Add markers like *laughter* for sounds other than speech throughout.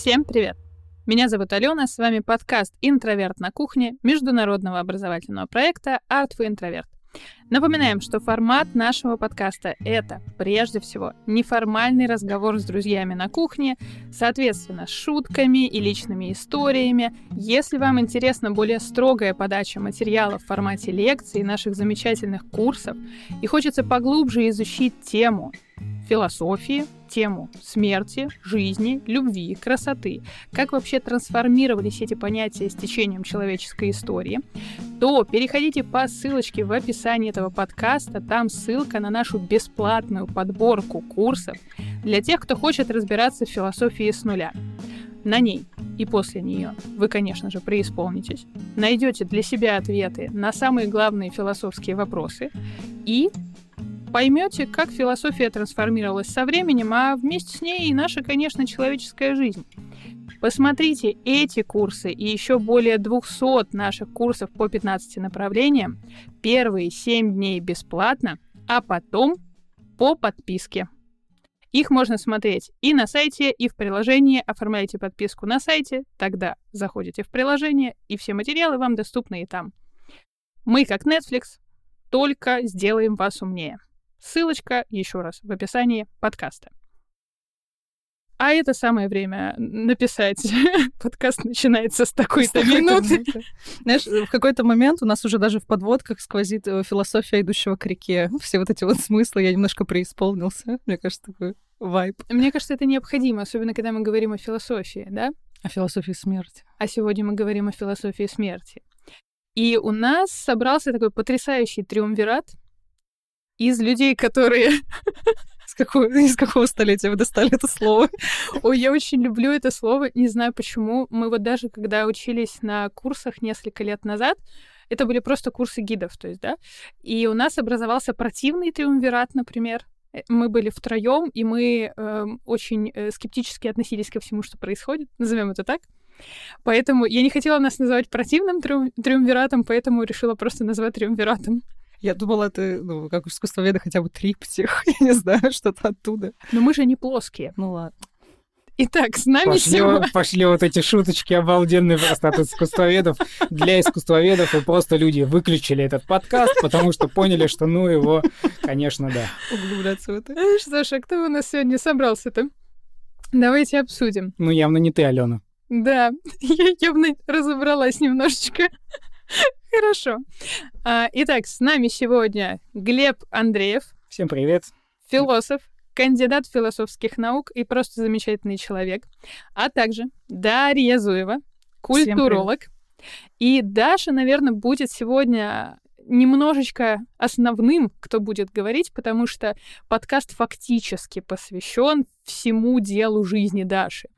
Всем привет! Меня зовут Алена, с вами подкаст «Интроверт на кухне» международного образовательного проекта «Art for Introvert». Напоминаем, что формат нашего подкаста — это, прежде всего, неформальный разговор с друзьями на кухне, соответственно, с шутками и личными историями. Если вам интересна более строгая подача материала в формате лекций наших замечательных курсов, и хочется поглубже изучить тему философии, тему смерти, жизни, любви, красоты, как вообще трансформировались эти понятия с течением человеческой истории, то переходите по ссылочке в описании этого подкаста, там ссылка на нашу бесплатную подборку курсов для тех, кто хочет разбираться в философии с нуля. На ней и после нее вы, конечно же, преисполнитесь, найдете для себя ответы на самые главные философские вопросы и поймете, как философия трансформировалась со временем, а вместе с ней и наша, конечно, человеческая жизнь. Посмотрите эти курсы и еще более 200 наших курсов по 15 направлениям первые 7 дней бесплатно, а потом по подписке. Их можно смотреть и на сайте, и в приложении. Оформляйте подписку на сайте, тогда заходите в приложение, и все материалы вам доступны и там. Мы, как Netflix, только сделаем вас умнее. Ссылочка еще раз в описании подкаста. А это самое время написать. *laughs* Подкаст начинается с такой-то минуты. Знаешь, в какой-то момент у нас уже даже в подводках сквозит э, философия идущего к реке. *laughs* Все вот эти вот смыслы, я немножко преисполнился. Мне кажется, такой вайб. Мне кажется, это необходимо, особенно когда мы говорим о философии, да? О философии смерти. А сегодня мы говорим о философии смерти. И у нас собрался такой потрясающий триумвират из людей, которые... *laughs* С какого, из какого столетия вы достали это слово? Ой, я очень люблю это слово, не знаю почему. Мы вот даже, когда учились на курсах несколько лет назад, это были просто курсы гидов, то есть, да, и у нас образовался противный триумвират, например, э, мы были втроем, и мы э, очень э, скептически относились ко всему, что происходит, назовем это так. Поэтому я не хотела нас называть противным триум- триумвиратом, поэтому решила просто назвать триумвиратом. Я думала, это, ну, как искусствоведа, хотя бы триптих, *laughs* я не знаю, что-то оттуда. Но мы же не плоские. Ну ладно. Итак, с нами пошли, сегодня... пошли вот эти шуточки обалденные просто от искусствоведов. Для искусствоведов и просто люди выключили этот подкаст, потому что поняли, что ну его, конечно, да. Углубляться в это. Э, Что ж, а кто у нас сегодня собрался-то? Давайте обсудим. Ну, явно не ты, Алена. Да, *laughs* я явно разобралась немножечко. *laughs* Хорошо. А, Итак, с нами сегодня Глеб Андреев, Всем привет. философ, кандидат философских наук и просто замечательный человек, а также Дарья Зуева, культуролог. И Даша, наверное, будет сегодня немножечко основным, кто будет говорить, потому что подкаст фактически посвящен всему делу жизни Даши.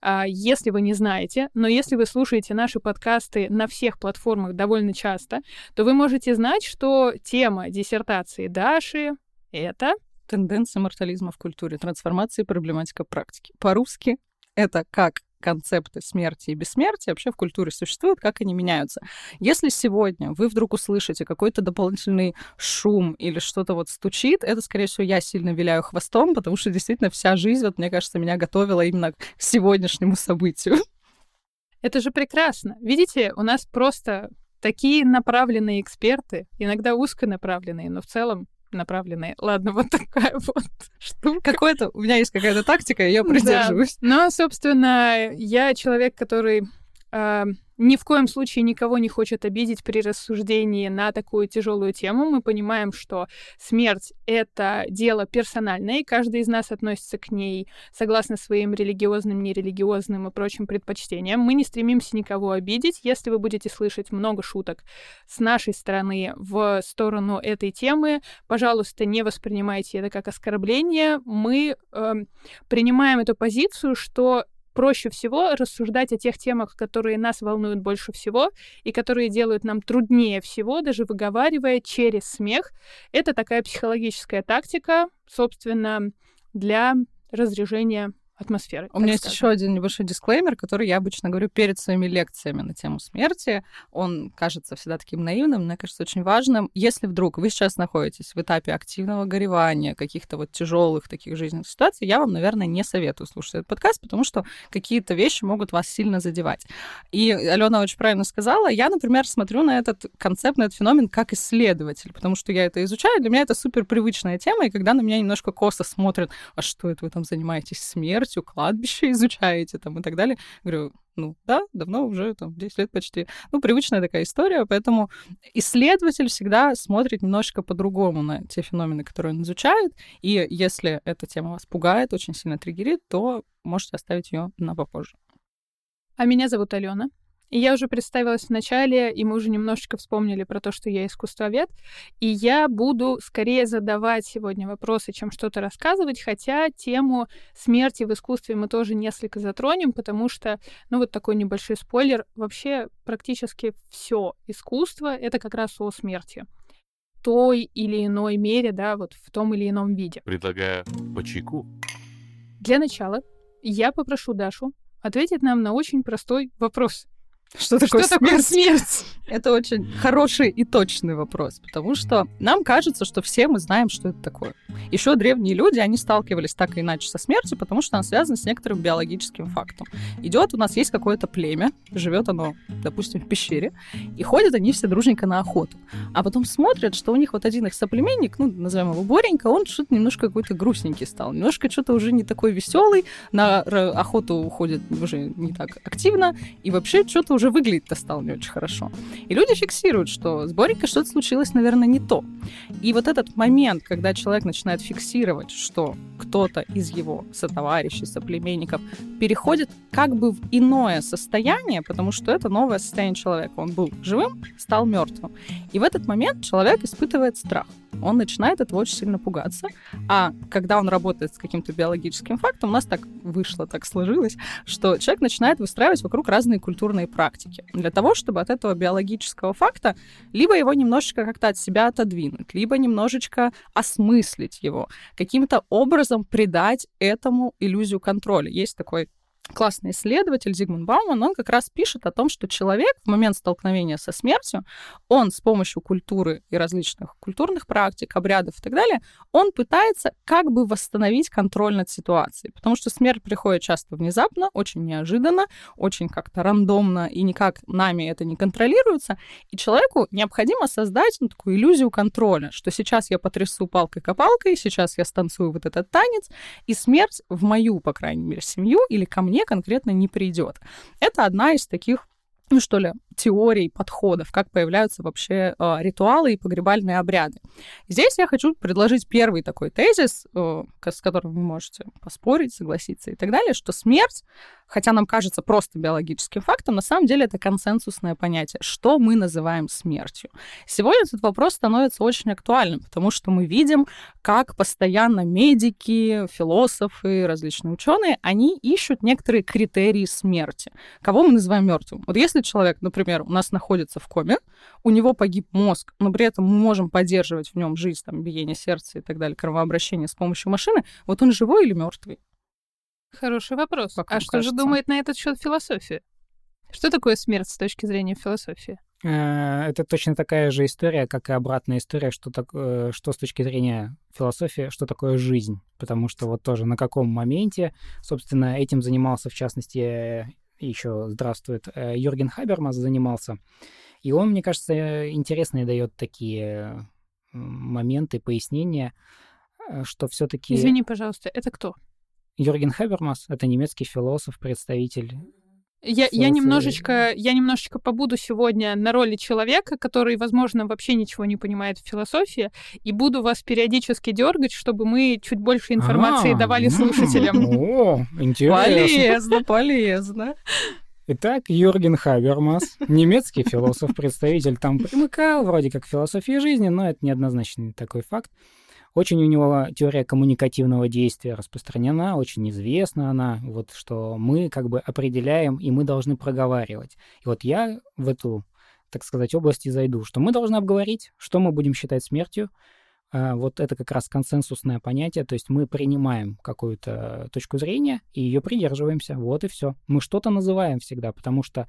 А, Если вы не знаете, но если вы слушаете наши подкасты на всех платформах довольно часто, то вы можете знать, что тема диссертации Даши — это Тенденция мортализма в культуре, трансформации и проблематика практики. По-русски это как концепты смерти и бессмертия вообще в культуре существуют, как они меняются. Если сегодня вы вдруг услышите какой-то дополнительный шум или что-то вот стучит, это, скорее всего, я сильно виляю хвостом, потому что действительно вся жизнь, вот, мне кажется, меня готовила именно к сегодняшнему событию. Это же прекрасно. Видите, у нас просто такие направленные эксперты, иногда узконаправленные, но в целом направленные. Ладно, *laughs* вот такая вот штука. Какое-то, у меня есть какая-то тактика, я придерживаюсь. Да. Но, собственно, я человек, который э, ни в коем случае никого не хочет обидеть при рассуждении на такую тяжелую тему. Мы понимаем, что смерть — это дело персональное, и каждый из нас относится к ней согласно своим религиозным, нерелигиозным и прочим предпочтениям. Мы не стремимся никого обидеть. Если вы будете слышать много шуток с нашей стороны в сторону этой темы, пожалуйста, не воспринимайте это как оскорбление. Мы э, принимаем эту позицию, что проще всего рассуждать о тех темах, которые нас волнуют больше всего и которые делают нам труднее всего, даже выговаривая через смех. Это такая психологическая тактика, собственно, для разрежения атмосферы. У меня есть еще один небольшой дисклеймер, который я обычно говорю перед своими лекциями на тему смерти. Он кажется всегда таким наивным, мне кажется очень важным. Если вдруг вы сейчас находитесь в этапе активного горевания, каких-то вот тяжелых таких жизненных ситуаций, я вам, наверное, не советую слушать этот подкаст, потому что какие-то вещи могут вас сильно задевать. И Алена очень правильно сказала, я, например, смотрю на этот концепт, на этот феномен как исследователь, потому что я это изучаю, для меня это супер привычная тема, и когда на меня немножко косо смотрят, а что это вы там занимаетесь смертью, смертью, кладбище *laughs* изучаете там и так далее. Говорю, ну да, давно уже, там, 10 лет почти. Ну, привычная такая история, поэтому исследователь всегда смотрит немножечко по-другому на те феномены, которые он изучает, и если эта тема вас пугает, очень сильно триггерит, то можете оставить ее на попозже. А меня зовут Алена. И я уже представилась в начале, и мы уже немножечко вспомнили про то, что я искусствовед. И я буду скорее задавать сегодня вопросы, чем что-то рассказывать, хотя тему смерти в искусстве мы тоже несколько затронем, потому что, ну вот такой небольшой спойлер, вообще практически все искусство — это как раз о смерти той или иной мере, да, вот в том или ином виде. Предлагаю по чайку. Для начала я попрошу Дашу ответить нам на очень простой вопрос — что такое, что смерть? такое смерть? *laughs* Это очень хороший и точный вопрос, потому что нам кажется, что все мы знаем, что это такое. Еще древние люди, они сталкивались так или иначе со смертью, потому что она связана с некоторым биологическим фактом. Идет, у нас есть какое-то племя, живет оно, допустим, в пещере, и ходят они все дружненько на охоту. А потом смотрят, что у них вот один их соплеменник, ну, назовем его Боренька, он что-то немножко какой-то грустненький стал, немножко что-то уже не такой веселый, на охоту уходит уже не так активно, и вообще что-то уже выглядит-то стал не очень хорошо. И люди фиксируют, что с Борикой что-то случилось, наверное, не то. И вот этот момент, когда человек начинает фиксировать, что кто-то из его сотоварищей, соплеменников переходит как бы в иное состояние, потому что это новое состояние человека. Он был живым, стал мертвым. И в этот момент человек испытывает страх он начинает этого очень сильно пугаться. А когда он работает с каким-то биологическим фактом, у нас так вышло, так сложилось, что человек начинает выстраивать вокруг разные культурные практики для того, чтобы от этого биологического факта либо его немножечко как-то от себя отодвинуть, либо немножечко осмыслить его, каким-то образом придать этому иллюзию контроля. Есть такой классный исследователь Зигмунд Бауман, он как раз пишет о том, что человек в момент столкновения со смертью, он с помощью культуры и различных культурных практик, обрядов и так далее, он пытается как бы восстановить контроль над ситуацией. Потому что смерть приходит часто внезапно, очень неожиданно, очень как-то рандомно, и никак нами это не контролируется. И человеку необходимо создать ну, такую иллюзию контроля, что сейчас я потрясу палкой-копалкой, сейчас я станцую вот этот танец, и смерть в мою, по крайней мере, семью или ко мне конкретно не придет. Это одна из таких ну что ли, теорий, подходов, как появляются вообще э, ритуалы и погребальные обряды. Здесь я хочу предложить первый такой тезис, э, с которым вы можете поспорить, согласиться и так далее, что смерть, хотя нам кажется просто биологическим фактом, на самом деле это консенсусное понятие, что мы называем смертью. Сегодня этот вопрос становится очень актуальным, потому что мы видим, как постоянно медики, философы, различные ученые, они ищут некоторые критерии смерти. Кого мы называем мертвым? Вот если человек, например, например, у нас находится в коме, у него погиб мозг, но при этом мы можем поддерживать в нем жизнь, там, биение сердца и так далее, кровообращение с помощью машины, вот он живой или мертвый? Хороший вопрос. Как а что кажется? же думает на этот счет философия? Что такое смерть с точки зрения философии? Э, это точно такая же история, как и обратная история, что, так, э, что с точки зрения философии, что такое жизнь. Потому что вот тоже на каком моменте, собственно, этим занимался, в частности, еще здравствует, э, Юрген Хабермас занимался. И он, мне кажется, интересные дает такие моменты, пояснения, э, что все-таки... Извини, пожалуйста, это кто? Юрген Хабермас — это немецкий философ, представитель я, я, немножечко, я немножечко побуду сегодня на роли человека, который, возможно, вообще ничего не понимает в философии, и буду вас периодически дергать, чтобы мы чуть больше информации а, давали слушателям. О, интересно. Полезно, полезно. Итак, Юрген Хабермас, немецкий философ, представитель, там примыкал вроде как философии жизни, но это неоднозначный такой факт. Очень у него теория коммуникативного действия распространена, очень известна она, вот что мы как бы определяем, и мы должны проговаривать. И вот я в эту, так сказать, область и зайду, что мы должны обговорить, что мы будем считать смертью, а, вот это как раз консенсусное понятие, то есть мы принимаем какую-то точку зрения и ее придерживаемся, вот и все. Мы что-то называем всегда, потому что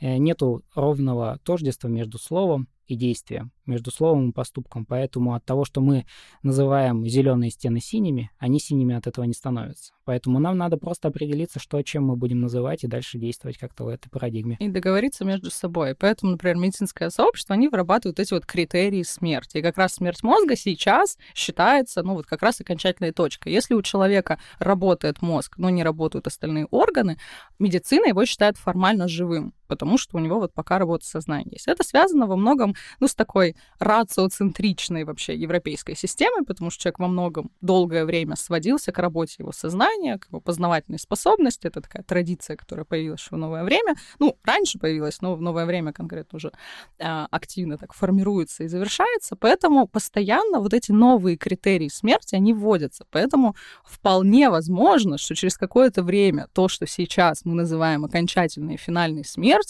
э, нету ровного тождества между словом и действием между словом и поступком. Поэтому от того, что мы называем зеленые стены синими, они синими от этого не становятся. Поэтому нам надо просто определиться, что чем мы будем называть, и дальше действовать как-то в этой парадигме. И договориться между собой. Поэтому, например, медицинское сообщество, они вырабатывают эти вот критерии смерти. И как раз смерть мозга сейчас считается, ну вот как раз окончательной точкой. Если у человека работает мозг, но не работают остальные органы, медицина его считает формально живым потому что у него вот пока работает сознание есть. Это связано во многом, ну, с такой рациоцентричной вообще европейской системой, потому что человек во многом долгое время сводился к работе его сознания, к его познавательной способности. Это такая традиция, которая появилась в новое время. Ну, раньше появилась, но в новое время конкретно уже а, активно так формируется и завершается. Поэтому постоянно вот эти новые критерии смерти, они вводятся. Поэтому вполне возможно, что через какое-то время то, что сейчас мы называем окончательной финальной смертью,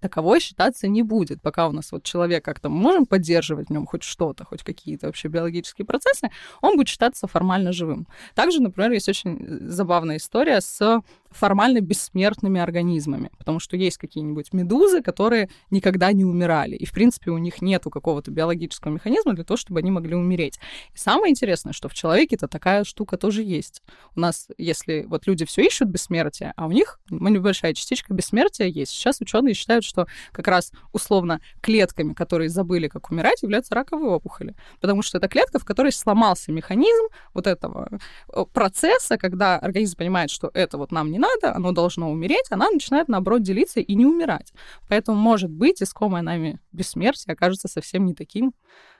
таковой считаться не будет. Пока у нас вот человек как-то можем поддерживать в нем хоть что-то, хоть какие-то вообще биологические процессы, он будет считаться формально живым. Также, например, есть очень забавная история с формально бессмертными организмами, потому что есть какие-нибудь медузы, которые никогда не умирали, и, в принципе, у них нету какого-то биологического механизма для того, чтобы они могли умереть. И самое интересное, что в человеке-то такая штука тоже есть. У нас, если вот люди все ищут бессмертие, а у них небольшая частичка бессмертия есть. Сейчас ученые считают, что как раз условно клетками, которые забыли, как умирать, являются раковые опухоли. Потому что это клетка, в которой сломался механизм вот этого э, процесса, когда организм понимает, что это вот нам не надо, оно должно умереть, она начинает, наоборот, делиться и не умирать. Поэтому, может быть, искомое нами бессмертие окажется совсем не таким,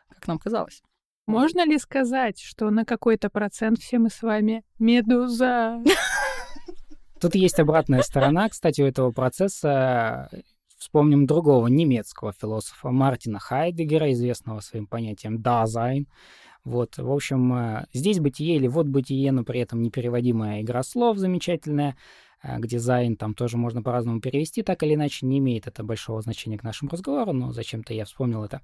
как нам казалось. Можно ли сказать, что на какой-то процент все мы с вами медуза? Тут есть обратная сторона, кстати, у этого процесса. Вспомним другого немецкого философа Мартина Хайдегера, известного своим понятием «дазайн», вот, в общем, э, здесь бытие или вот бытие, но при этом непереводимая игра слов замечательная, э, где Sein там тоже можно по-разному перевести, так или иначе не имеет это большого значения к нашему разговору, но зачем-то я вспомнил это.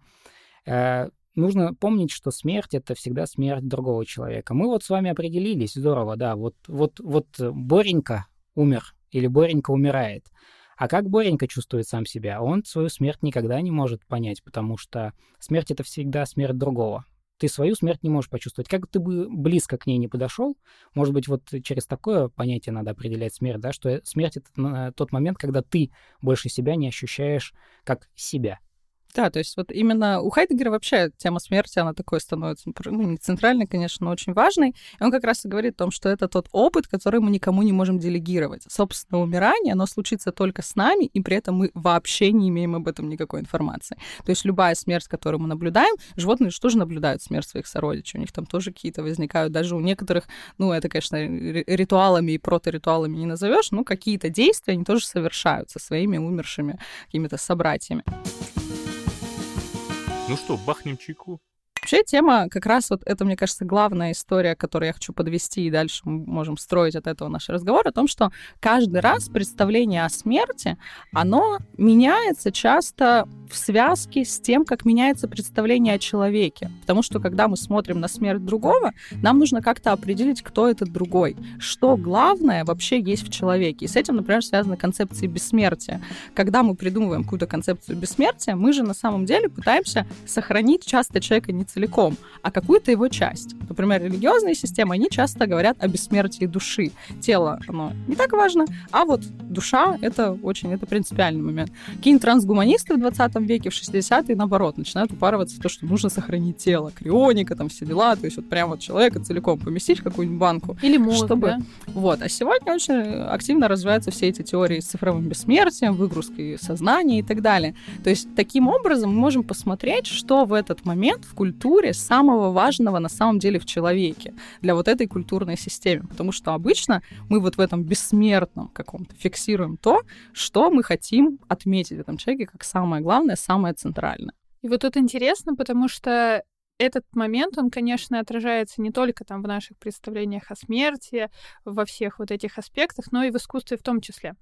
Э, нужно помнить, что смерть — это всегда смерть другого человека. Мы вот с вами определились, здорово, да, вот, вот, вот Боренька умер или Боренька умирает. А как Боренька чувствует сам себя? Он свою смерть никогда не может понять, потому что смерть — это всегда смерть другого ты свою смерть не можешь почувствовать. Как ты бы близко к ней не подошел, может быть, вот через такое понятие надо определять смерть, да, что смерть — это тот момент, когда ты больше себя не ощущаешь как себя. Да, то есть вот именно у Хайдегера вообще тема смерти, она такой становится, ну, не центральной, конечно, но очень важной. И он как раз и говорит о том, что это тот опыт, который мы никому не можем делегировать. Собственно, умирание, оно случится только с нами, и при этом мы вообще не имеем об этом никакой информации. То есть любая смерть, которую мы наблюдаем, животные же тоже наблюдают смерть своих сородичей, у них там тоже какие-то возникают, даже у некоторых, ну, это, конечно, ритуалами и проторитуалами не назовешь, но какие-то действия они тоже совершают со своими умершими какими-то собратьями. Ну что, бахнем чайку? Вообще тема как раз вот это, мне кажется, главная история, которую я хочу подвести, и дальше мы можем строить от этого наш разговор, о том, что каждый раз представление о смерти, оно меняется часто в связке с тем, как меняется представление о человеке. Потому что, когда мы смотрим на смерть другого, нам нужно как-то определить, кто этот другой, что главное вообще есть в человеке. И с этим, например, связаны концепции бессмертия. Когда мы придумываем какую-то концепцию бессмертия, мы же на самом деле пытаемся сохранить часто человека не целиком, а какую-то его часть. Например, религиозные системы, они часто говорят о бессмертии души. Тело, оно не так важно, а вот душа — это очень, это принципиальный момент. Какие-нибудь трансгуманисты в 20 веке, в 60-е, наоборот, начинают упарываться в то, что нужно сохранить тело, крионика, там все дела, то есть вот прям вот человека целиком поместить в какую-нибудь банку. Или мозг, чтобы... да? Вот. А сегодня очень активно развиваются все эти теории с цифровым бессмертием, выгрузкой сознания и так далее. То есть таким образом мы можем посмотреть, что в этот момент в культуре культуре самого важного на самом деле в человеке для вот этой культурной системы. Потому что обычно мы вот в этом бессмертном каком-то фиксируем то, что мы хотим отметить в этом человеке как самое главное, самое центральное. И вот тут интересно, потому что этот момент, он, конечно, отражается не только там в наших представлениях о смерти, во всех вот этих аспектах, но и в искусстве в том числе.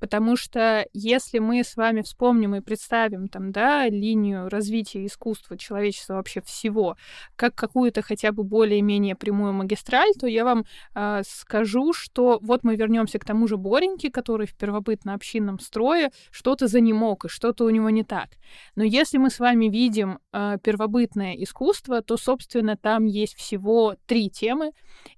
Потому что если мы с вами вспомним и представим там, да, линию развития искусства человечества вообще всего, как какую-то хотя бы более-менее прямую магистраль, то я вам э, скажу, что вот мы вернемся к тому же Бореньке, который в первобытно-общинном строе что-то занемог, и что-то у него не так. Но если мы с вами видим э, первобытное искусство, то, собственно, там есть всего три темы.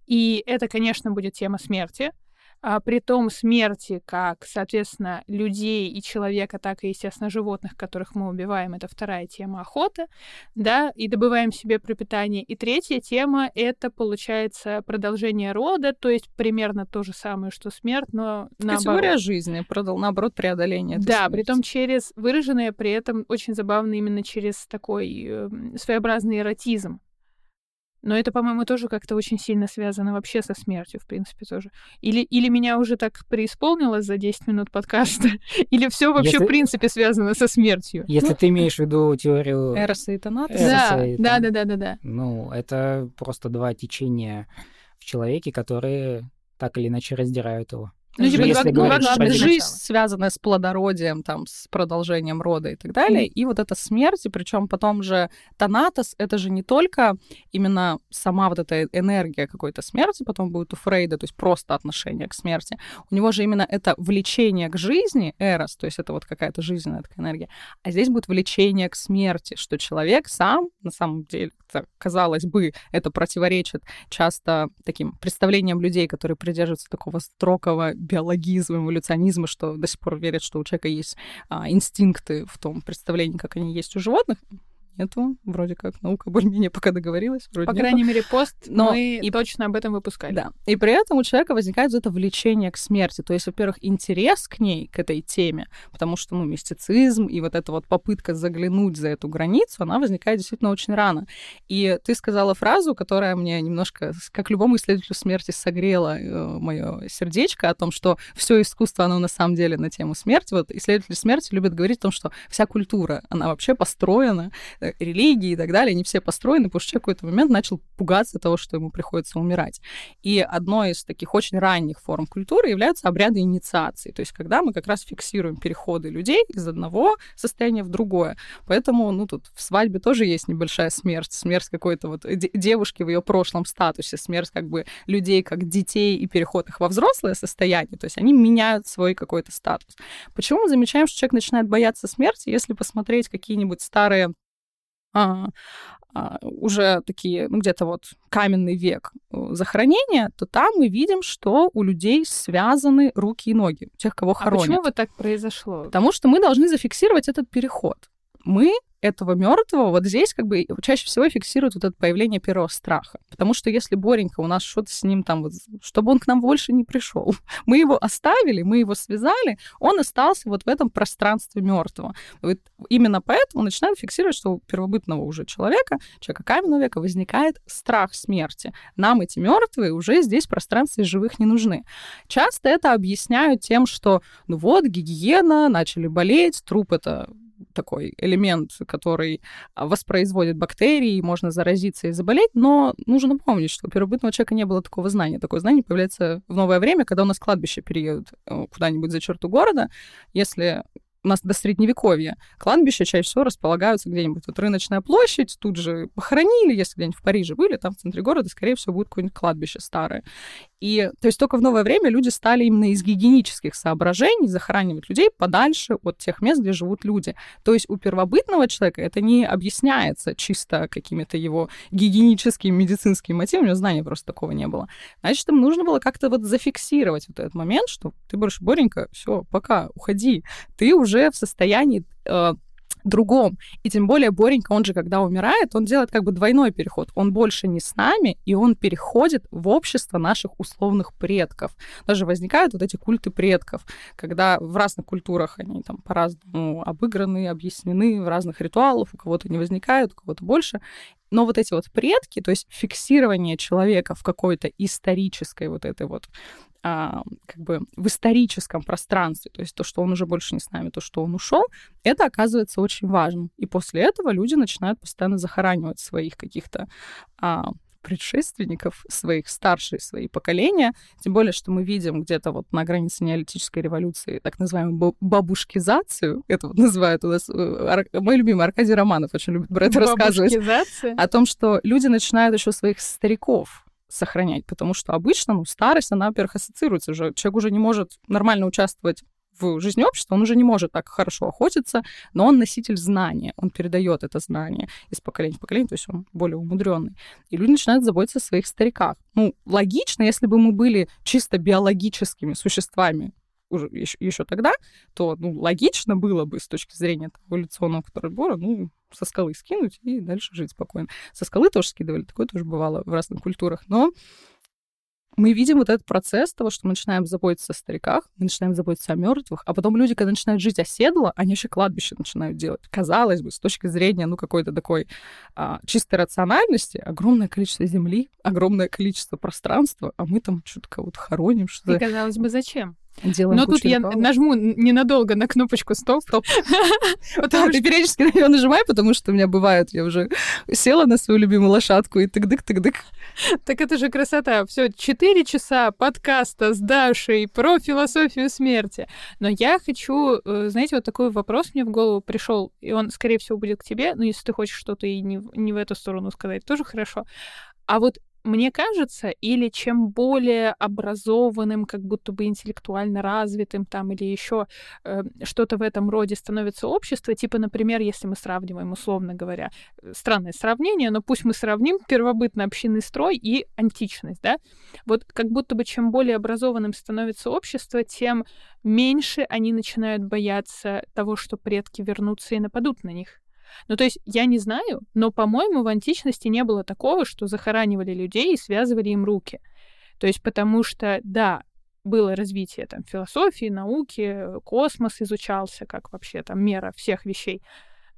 И это, конечно, будет тема смерти, а, при том смерти как, соответственно, людей и человека, так и, естественно, животных, которых мы убиваем, это вторая тема охоты, да, и добываем себе пропитание. И третья тема — это, получается, продолжение рода, то есть примерно то же самое, что смерть, но наоборот. Категория жизни, продал, наоборот, преодоление. Да, при том через выраженное, при этом очень забавно именно через такой э, своеобразный эротизм, но это, по-моему, тоже как-то очень сильно связано вообще со смертью, в принципе, тоже. Или, или меня уже так преисполнилось за 10 минут подкаста, *laughs* или все вообще, если... в принципе, связано со смертью. Если ну... ты имеешь в виду теорию... Эроса и Танатоса? Да, и, да, да, да, да, да. Ну, это просто два течения в человеке, которые так или иначе раздирают его. Ну, типа, если два, говорить, два жизнь, связанная с плодородием, там, с продолжением рода и так далее, mm. и вот эта смерть, и причем потом же Танатос, это же не только именно сама вот эта энергия какой-то смерти, потом будет у Фрейда, то есть просто отношение к смерти. У него же именно это влечение к жизни, эрос, то есть это вот какая-то жизненная такая энергия, а здесь будет влечение к смерти, что человек сам, на самом деле, казалось бы, это противоречит часто таким представлениям людей, которые придерживаются такого строгого биологизма, эволюционизма, что до сих пор верят, что у человека есть а, инстинкты в том представлении, как они есть у животных нету. Вроде как наука *laughs* более-менее пока договорилась. Вроде По нету. крайней мере, пост Но мы и точно об этом выпускали. Да. И при этом у человека возникает это влечение к смерти. То есть, во-первых, интерес к ней, к этой теме, потому что, ну, мистицизм и вот эта вот попытка заглянуть за эту границу, она возникает действительно очень рано. И ты сказала фразу, которая мне немножко, как любому исследователю смерти, согрела э, мое сердечко о том, что все искусство, оно на самом деле на тему смерти. Вот исследователи смерти любят говорить о том, что вся культура, она вообще построена э, религии и так далее, они все построены, потому что человек в какой-то момент начал пугаться того, что ему приходится умирать. И одной из таких очень ранних форм культуры являются обряды инициации, то есть когда мы как раз фиксируем переходы людей из одного состояния в другое. Поэтому, ну, тут в свадьбе тоже есть небольшая смерть, смерть какой-то вот девушки в ее прошлом статусе, смерть как бы людей как детей и переход их во взрослое состояние, то есть они меняют свой какой-то статус. Почему мы замечаем, что человек начинает бояться смерти, если посмотреть какие-нибудь старые а, а, уже такие, ну, где-то вот каменный век э, захоронения, то там мы видим, что у людей связаны руки и ноги, тех, кого хоронят. А почему вот так произошло? Потому что мы должны зафиксировать этот переход. Мы этого мертвого вот здесь как бы чаще всего фиксируют вот это появление первого страха. Потому что если Боренька, у нас что-то с ним там, вот, чтобы он к нам больше не пришел, *laughs* мы его оставили, мы его связали, он остался вот в этом пространстве мертвого. Вот именно поэтому начинают фиксировать, что у первобытного уже человека, человека каменного века, возникает страх смерти. Нам эти мертвые уже здесь в пространстве живых не нужны. Часто это объясняют тем, что ну вот, гигиена, начали болеть, труп это такой элемент, который а, воспроизводит бактерии, можно заразиться и заболеть, но нужно помнить, что у первобытного человека не было такого знания. Такое знание появляется в новое время, когда у нас кладбище переедут э, куда-нибудь за черту города. Если у нас до средневековья кладбища чаще всего располагаются где-нибудь. Вот рыночная площадь, тут же похоронили, если где-нибудь в Париже были, там в центре города, скорее всего, будет какое-нибудь кладбище старое. И то есть только в новое время люди стали именно из гигиенических соображений захоранивать людей подальше от тех мест, где живут люди. То есть у первобытного человека это не объясняется чисто какими-то его гигиеническими медицинскими мотивами, у него знания просто такого не было. Значит, им нужно было как-то вот зафиксировать вот этот момент, что ты больше, Боренька, все, пока, уходи. Ты уже в состоянии э, другом. И тем более Боренька, он же, когда умирает, он делает как бы двойной переход. Он больше не с нами, и он переходит в общество наших условных предков. Даже возникают вот эти культы предков, когда в разных культурах они там по-разному обыграны, объяснены, в разных ритуалах, у кого-то не возникают, у кого-то больше. но вот эти вот предки, то есть фиксирование человека в какой-то исторической вот этой вот а, как бы в историческом пространстве, то есть то, что он уже больше не с нами, то, что он ушел, это оказывается очень важным. И после этого люди начинают постоянно захоранивать своих каких-то а, предшественников своих, старшие свои поколения. Тем более, что мы видим где-то вот на границе неолитической революции так называемую бабушкизацию. Это вот называют у нас... Э, мой любимый Аркадий Романов очень любит про это рассказывать. О том, что люди начинают еще своих стариков сохранять, потому что обычно, ну, старость, она, во-первых, ассоциируется уже. Человек уже не может нормально участвовать в жизни общества, он уже не может так хорошо охотиться, но он носитель знания, он передает это знание из поколения в поколение, то есть он более умудренный. И люди начинают заботиться о своих стариках. Ну, логично, если бы мы были чисто биологическими существами уже еще, еще тогда, то ну, логично было бы с точки зрения эволюционного подбора, ну, со скалы скинуть и дальше жить спокойно. Со скалы тоже скидывали, такое тоже бывало в разных культурах, но мы видим вот этот процесс того, что мы начинаем заботиться о стариках, мы начинаем заботиться о мертвых, а потом люди, когда начинают жить оседло, они еще кладбище начинают делать. Казалось бы, с точки зрения, ну, какой-то такой а, чистой рациональности, огромное количество земли, огромное количество пространства, а мы там что-то вот хороним. Что-то... И казалось бы, зачем? Делаем Но тут я нажму ненадолго на кнопочку стоп. Стоп. *laughs* Потому ты периодически на нее нажимай, потому что у меня бывает, я уже села на свою любимую лошадку и тык-дык, тык-дык. Так это же красота. Все, четыре часа подкаста с Дашей про философию смерти. Но я хочу, э, знаете, вот такой вопрос мне в голову пришел, и он, скорее всего, будет к тебе. Но если ты хочешь что-то и не, не в эту сторону сказать, тоже хорошо. А вот мне кажется, или чем более образованным, как будто бы интеллектуально развитым там, или еще э, что-то в этом роде становится общество, типа, например, если мы сравниваем, условно говоря, э, странное сравнение, но пусть мы сравним первобытный общинный строй и античность, да, вот как будто бы чем более образованным становится общество, тем меньше они начинают бояться того, что предки вернутся и нападут на них. Ну, то есть я не знаю, но, по-моему, в античности не было такого, что захоранивали людей и связывали им руки. То есть потому что, да, было развитие там философии, науки, космос изучался как вообще там мера всех вещей.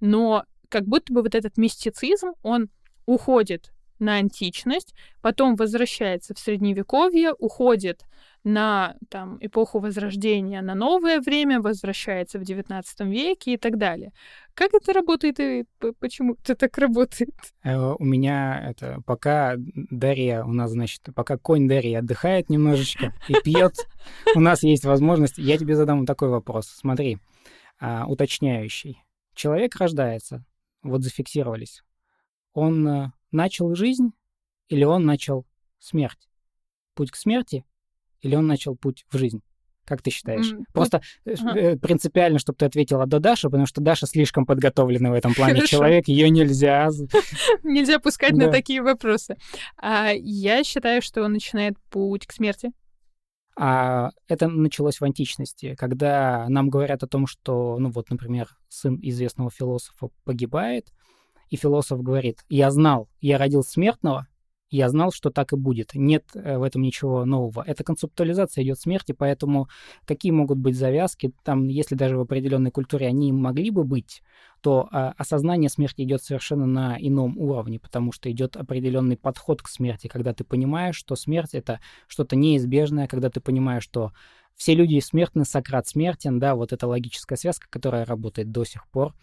Но как будто бы вот этот мистицизм, он уходит на античность, потом возвращается в средневековье, уходит на там, эпоху Возрождения, на новое время, возвращается в XIX веке и так далее. Как это работает и почему это так работает? Э, у меня это пока Дарья, у нас, значит, пока конь Дарья отдыхает немножечко и пьет, у нас есть возможность. Я тебе задам такой вопрос. Смотри, а, уточняющий. Человек рождается, вот зафиксировались. Он э, начал жизнь или он начал смерть? Путь к смерти или он начал путь в жизнь? Как ты считаешь? Mm, Просто. Э, э, принципиально, чтобы ты ответила до Даши, потому что Даша слишком подготовленный в этом плане Хорошо. человек, ее нельзя. *laughs* Нельзя пускать на такие вопросы. А, я считаю, что он начинает путь к смерти. А это началось в античности, когда нам говорят о том, что, ну вот, например, сын известного философа погибает, и философ говорит, я знал, я родил смертного, я знал, что так и будет. Нет э, в этом ничего нового. Это концептуализация идет смерти, поэтому какие могут быть завязки, там, если даже в определенной культуре они могли бы быть, то а, осознание смерти идет совершенно на ином уровне, потому что идет определенный подход к смерти, когда ты понимаешь, что смерть это что-то неизбежное, когда ты понимаешь, что все люди смертны, Сократ смертен, да, вот эта логическая связка, которая работает до сих пор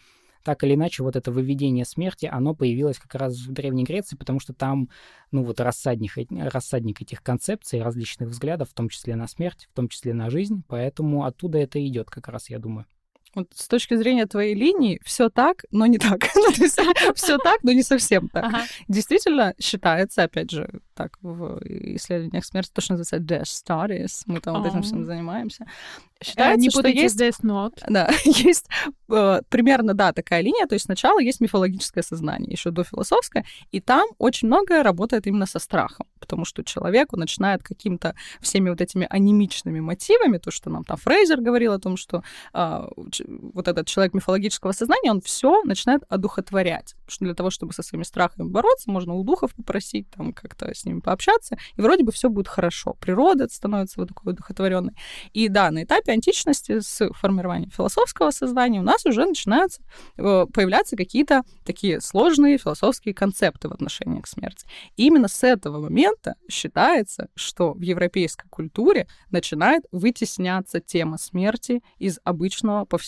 так или иначе, вот это выведение смерти, оно появилось как раз в Древней Греции, потому что там, ну вот рассадник, рассадник этих концепций, различных взглядов, в том числе на смерть, в том числе на жизнь, поэтому оттуда это идет как раз, я думаю. Вот с точки зрения твоей линии, все так, но не так. *laughs* Ну, *laughs* все так, но не совсем так. Действительно считается, опять же, так в исследованиях смерти то, что называется death studies. Мы там вот этим всем занимаемся. Считается, не что есть... Death Note. Да, *laughs* есть э, примерно, да, такая линия. То есть сначала есть мифологическое сознание, еще до философское, и там очень многое работает именно со страхом, потому что человек, он начинает каким-то всеми вот этими анимичными мотивами, то, что нам там Фрейзер говорил о том, что э, вот этот человек мифологического сознания, он все начинает одухотворять. Потому что для того, чтобы со своими страхами бороться, можно у духов попросить, там как-то с ними пообщаться, и вроде бы все будет хорошо. Природа становится вот такой одухотворенной. И да, на этапе античности с формированием философского сознания у нас уже начинаются э, появляться какие-то такие сложные философские концепты в отношении к смерти. И именно с этого момента считается, что в европейской культуре начинает вытесняться тема смерти из обычного повседневного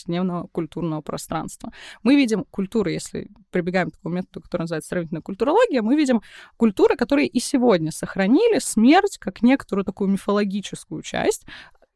культурного пространства. Мы видим культуры, если прибегаем к такому методу, который называется сравнительная культурология, мы видим культуры, которые и сегодня сохранили смерть как некоторую такую мифологическую часть,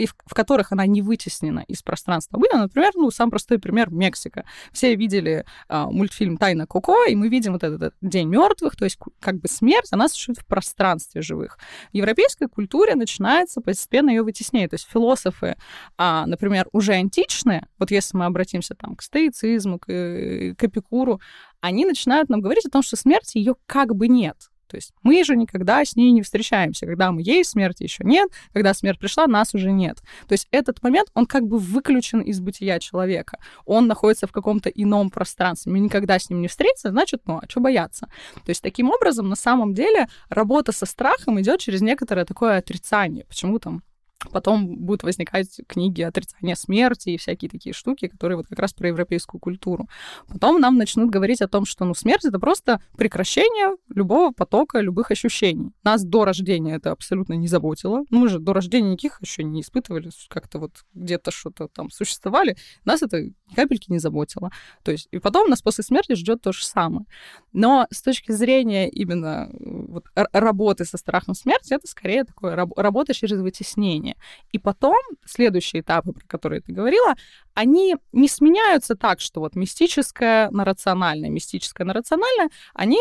и в, в которых она не вытеснена из пространства были, Например, ну, сам простой пример Мексика. Все видели э, мультфильм «Тайна Коко», и мы видим вот этот, этот День мертвых, то есть как бы смерть, она существует в пространстве живых. В европейской культуре начинается постепенно ее вытеснение. То есть философы, а, например, уже античные, вот если мы обратимся там к стоицизму, к, э, к Эпикуру, они начинают нам говорить о том, что смерти ее как бы нет. То есть мы же никогда с ней не встречаемся. Когда мы есть, смерти еще нет. Когда смерть пришла, нас уже нет. То есть этот момент, он как бы выключен из бытия человека. Он находится в каком-то ином пространстве. Мы никогда с ним не встретимся, значит, ну, а что бояться? То есть таким образом, на самом деле, работа со страхом идет через некоторое такое отрицание. Почему там Потом будут возникать книги отрицания смерти и всякие такие штуки, которые вот как раз про европейскую культуру. Потом нам начнут говорить о том, что ну, смерть — это просто прекращение любого потока, любых ощущений. Нас до рождения это абсолютно не заботило. Ну, мы же до рождения никаких ощущений не испытывали, как-то вот где-то что-то там существовали. Нас это ни капельки не заботило. То есть, и потом нас после смерти ждет то же самое. Но с точки зрения именно вот, работы со страхом смерти, это скорее такое работа через вытеснение образования. И потом следующие этапы, про которые ты говорила, они не сменяются так, что вот мистическое на рациональное, мистическое на рациональное, они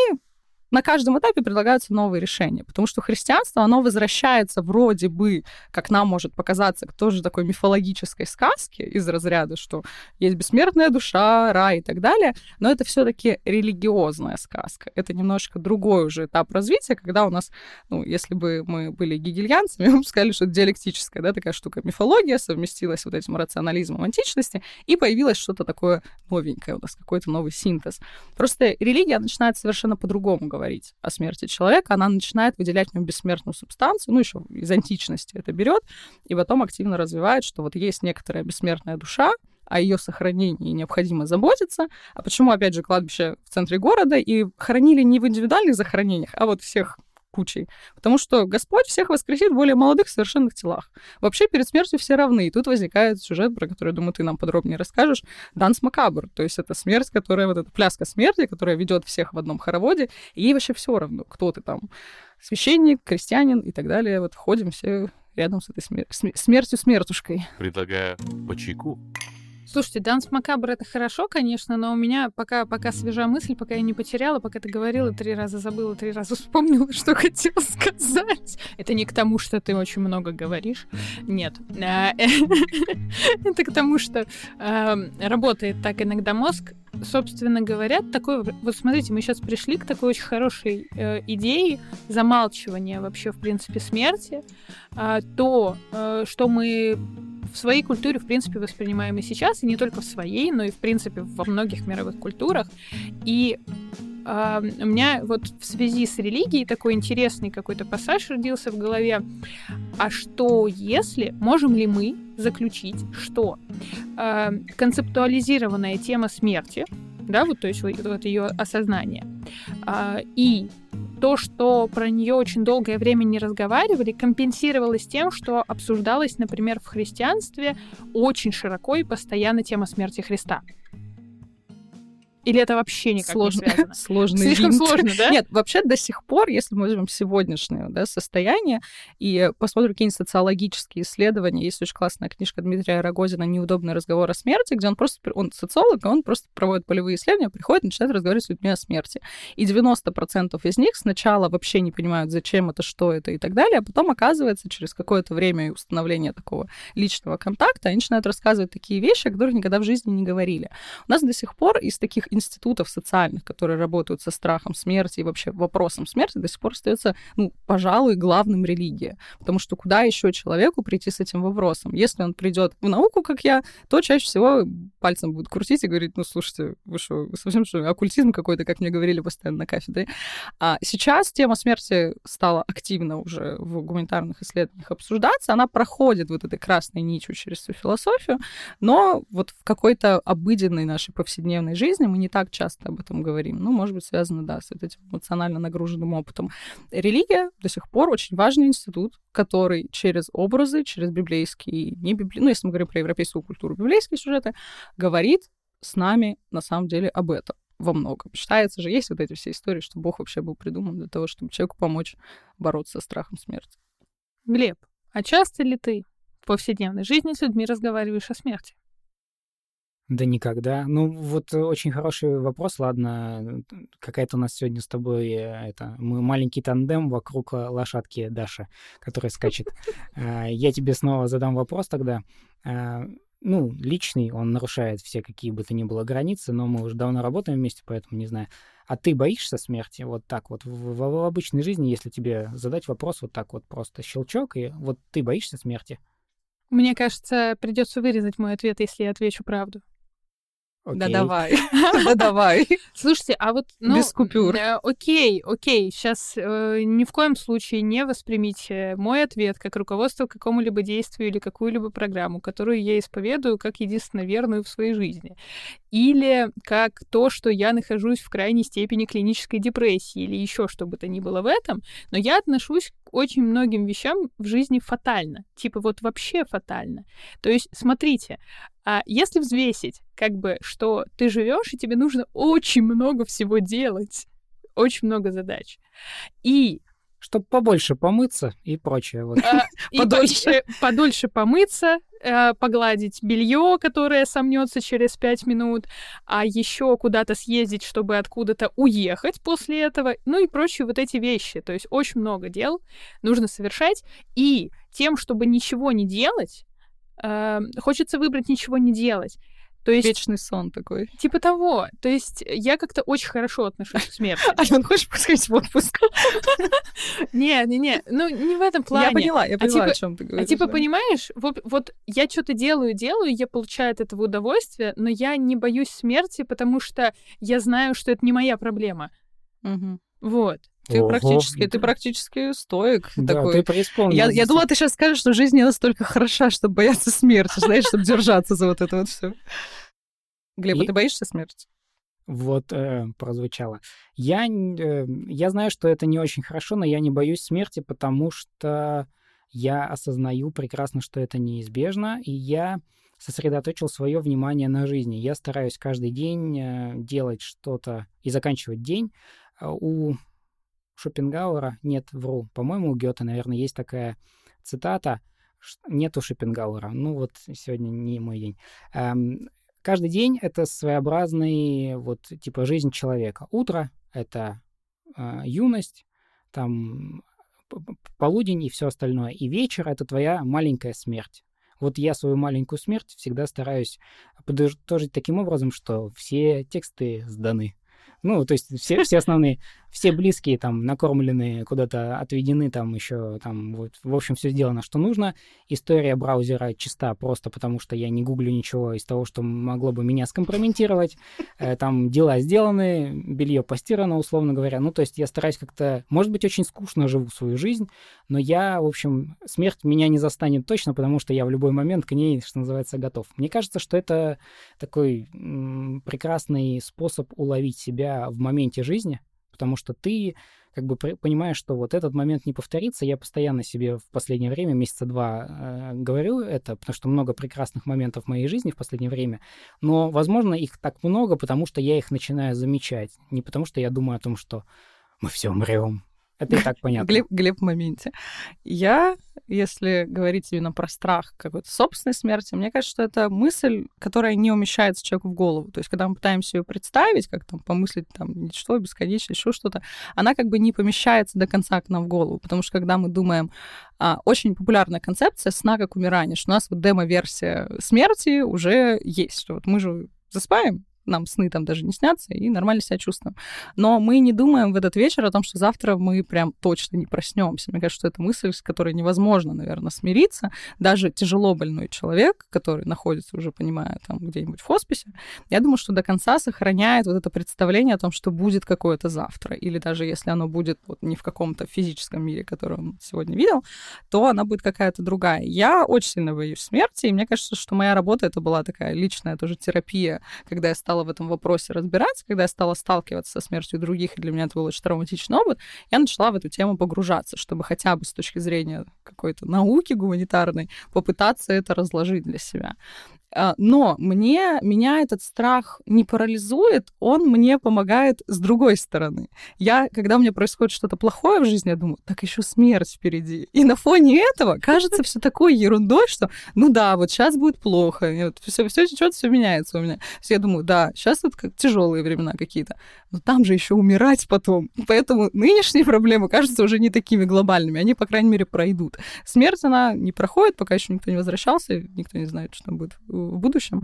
на каждом этапе предлагаются новые решения, потому что христианство, оно возвращается вроде бы, как нам может показаться, к тоже такой мифологической сказке из разряда, что есть бессмертная душа, рай и так далее, но это все таки религиозная сказка. Это немножко другой уже этап развития, когда у нас, ну, если бы мы были гегельянцами, *laughs* мы бы сказали, что это диалектическая, да, такая штука. Мифология совместилась вот этим рационализмом античности, и появилось что-то такое новенькое у нас, какой-то новый синтез. Просто религия начинает совершенно по-другому говорить говорить о смерти человека, она начинает выделять в нем бессмертную субстанцию, ну, еще из античности это берет, и потом активно развивает, что вот есть некоторая бессмертная душа, о ее сохранении необходимо заботиться. А почему, опять же, кладбище в центре города и хоронили не в индивидуальных захоронениях, а вот всех кучей. Потому что Господь всех воскресит в более молодых совершенных телах. Вообще перед смертью все равны. И тут возникает сюжет, про который, думаю, ты нам подробнее расскажешь. Данс Макабр. То есть это смерть, которая, вот эта пляска смерти, которая ведет всех в одном хороводе. И ей вообще все равно, кто ты там. Священник, крестьянин и так далее. Вот ходим все рядом с этой смер... смертью смертушкой. Предлагаю по чайку. Слушайте, Данс Макабр это хорошо, конечно, но у меня пока, пока свежа мысль, пока я не потеряла, пока ты говорила, три раза забыла, три раза *laughs* вспомнила, что хотела сказать. Это не к тому, что ты очень много говоришь. Нет. А, *laughs* это к тому, что эм, работает так иногда мозг. Собственно говоря, такой... Вот смотрите, мы сейчас пришли к такой очень хорошей э, идее замалчивания вообще, в принципе, смерти. А, то, э, что мы в своей культуре, в принципе, воспринимаем и сейчас, и не только в своей, но и, в принципе, во многих мировых культурах. И Uh, у меня вот в связи с религией такой интересный какой-то пассаж родился в голове. А что если, можем ли мы заключить, что uh, концептуализированная тема смерти, да, вот то есть вот, вот ее осознание, uh, и то, что про нее очень долгое время не разговаривали, компенсировалось тем, что обсуждалась, например, в христианстве очень широко и постоянно тема смерти Христа. Или это вообще никак Сложно, не связано? Сложный Слишком винт. сложно, да? Нет, вообще до сих пор, если мы возьмем сегодняшнее да, состояние и посмотрим какие-нибудь социологические исследования, есть очень классная книжка Дмитрия Рогозина «Неудобный разговор о смерти», где он просто, он социолог, и он просто проводит полевые исследования, приходит, начинает разговаривать с людьми о смерти. И 90% из них сначала вообще не понимают, зачем это, что это и так далее, а потом оказывается, через какое-то время и установление такого личного контакта, они начинают рассказывать такие вещи, о которых никогда в жизни не говорили. У нас до сих пор из таких институтов социальных, которые работают со страхом смерти и вообще вопросом смерти, до сих пор остается, ну, пожалуй, главным религия. Потому что куда еще человеку прийти с этим вопросом? Если он придет в науку, как я, то чаще всего пальцем будет крутить и говорить, ну, слушайте, вы что, совсем что, оккультизм какой-то, как мне говорили постоянно на кафедре. А сейчас тема смерти стала активно уже в гуманитарных исследованиях обсуждаться. Она проходит вот этой красной нитью через всю философию, но вот в какой-то обыденной нашей повседневной жизни мы не так часто об этом говорим. Ну, может быть, связано, да, с этим эмоционально нагруженным опытом. Религия до сих пор очень важный институт, который через образы, через библейские, не библи... ну, если мы говорим про европейскую культуру, библейские сюжеты, говорит с нами на самом деле об этом во многом. Считается же, есть вот эти все истории, что Бог вообще был придуман для того, чтобы человеку помочь бороться со страхом смерти. Глеб, а часто ли ты в повседневной жизни с людьми разговариваешь о смерти? Да никогда. Ну, вот очень хороший вопрос. Ладно, какая-то у нас сегодня с тобой э, это мы маленький тандем вокруг э, лошадки Даша, которая скачет. *laughs* Я тебе снова задам вопрос тогда. Ну, личный, он нарушает все какие бы то ни было границы, но мы уже давно работаем вместе, поэтому не знаю. А ты боишься смерти вот так вот в, в, в обычной жизни, если тебе задать вопрос вот так вот просто щелчок, и вот ты боишься смерти? Мне кажется, придется вырезать мой ответ, если я отвечу правду. Окей. Да давай, *laughs* да давай. Слушайте, а вот... Ну, Без купюр. Э, окей, окей, сейчас э, ни в коем случае не воспримите мой ответ как руководство к какому-либо действию или какую-либо программу, которую я исповедую как единственно верную в своей жизни. Или как то, что я нахожусь в крайней степени клинической депрессии или еще что бы то ни было в этом, но я отношусь очень многим вещам в жизни фатально. Типа вот вообще фатально. То есть, смотрите, а если взвесить, как бы, что ты живешь, и тебе нужно очень много всего делать, очень много задач. И чтобы побольше помыться и прочее. Вот. А, *laughs* подольше. подольше помыться, э, погладить белье, которое сомнется через пять минут, а еще куда-то съездить, чтобы откуда-то уехать после этого, ну и прочие вот эти вещи. То есть очень много дел нужно совершать, и тем, чтобы ничего не делать, э, хочется выбрать ничего не делать. То есть... Вечный сон такой. Типа того. То есть я как-то очень хорошо отношусь к смерти. *laughs* Ален, хочешь посходить в отпуск? *laughs* Не, не, не. Ну, не в этом плане. Я поняла, я а поняла, типа о чем ты говоришь. А типа, понимаешь, вот я что-то делаю, делаю, я получаю от этого удовольствие, но я не боюсь смерти, потому что я знаю, что это не моя проблема. Вот. Ты Ого. практически, ты практически стоик да, такой. Ты я, я думала, ты сейчас скажешь, что жизнь не настолько хороша, чтобы бояться смерти, знаешь, чтобы держаться за вот это вот все. Глеб, а ты боишься смерти? Вот э, прозвучало. Я, э, я знаю, что это не очень хорошо, но я не боюсь смерти, потому что я осознаю прекрасно, что это неизбежно, и я сосредоточил свое внимание на жизни. Я стараюсь каждый день э, делать что-то и заканчивать день. Э, у Шопенгауэра, нет, вру, по-моему, у Гёте, наверное, есть такая цитата, нету Шопенгауэра, ну вот сегодня не мой день. Эм, каждый день — это своеобразный, вот, типа, жизнь человека. Утро — это э, юность, там, полудень и все остальное. И вечер — это твоя маленькая смерть. Вот я свою маленькую смерть всегда стараюсь подытожить таким образом, что все тексты сданы. Ну, то есть все, все основные все близкие там накормлены, куда-то отведены, там еще там вот, в общем, все сделано, что нужно. История браузера чиста просто потому, что я не гуглю ничего из того, что могло бы меня скомпрометировать. Э, там дела сделаны, белье постирано, условно говоря. Ну, то есть я стараюсь как-то, может быть, очень скучно живу свою жизнь, но я, в общем, смерть меня не застанет точно, потому что я в любой момент к ней, что называется, готов. Мне кажется, что это такой прекрасный способ уловить себя в моменте жизни, потому что ты как бы понимаешь, что вот этот момент не повторится. Я постоянно себе в последнее время, месяца два, э, говорю это, потому что много прекрасных моментов в моей жизни в последнее время. Но, возможно, их так много, потому что я их начинаю замечать. Не потому что я думаю о том, что мы все умрем, это и так понятно. Глеб, Глеб в моменте. Я, если говорить именно про страх какой-то собственной смерти, мне кажется, что это мысль, которая не умещается человеку в голову. То есть, когда мы пытаемся ее представить, как там помыслить там ничто, бесконечно, еще что-то, она как бы не помещается до конца к нам в голову. Потому что когда мы думаем, а, очень популярная концепция сна как умирания, что у нас вот демо-версия смерти уже есть, что вот мы же засыпаем, нам сны там даже не снятся, и нормально себя чувствуем. Но мы не думаем в этот вечер о том, что завтра мы прям точно не проснемся. Мне кажется, что это мысль, с которой невозможно, наверное, смириться. Даже тяжело больной человек, который находится уже, понимаю, там где-нибудь в хосписе, я думаю, что до конца сохраняет вот это представление о том, что будет какое-то завтра. Или даже если оно будет вот не в каком-то физическом мире, который он сегодня видел, то она будет какая-то другая. Я очень сильно боюсь смерти, и мне кажется, что моя работа это была такая личная тоже терапия, когда я стала в этом вопросе разбираться, когда я стала сталкиваться со смертью других, и для меня это был очень травматичный опыт, я начала в эту тему погружаться, чтобы хотя бы с точки зрения какой-то науки гуманитарной попытаться это разложить для себя. А, но мне, меня этот страх не парализует, он мне помогает с другой стороны. Я, когда у меня происходит что-то плохое в жизни, я думаю, так еще смерть впереди. И на фоне этого кажется все такой ерундой, что, ну да, вот сейчас будет плохо, вот все, все что-то все меняется у меня. я думаю, да, сейчас вот как тяжелые времена какие-то, но там же еще умирать потом. Поэтому нынешние проблемы кажутся уже не такими глобальными, они, по крайней мере, пройдут. Смерть, она не проходит, пока еще никто не возвращался, никто не знает, что там будет в будущем.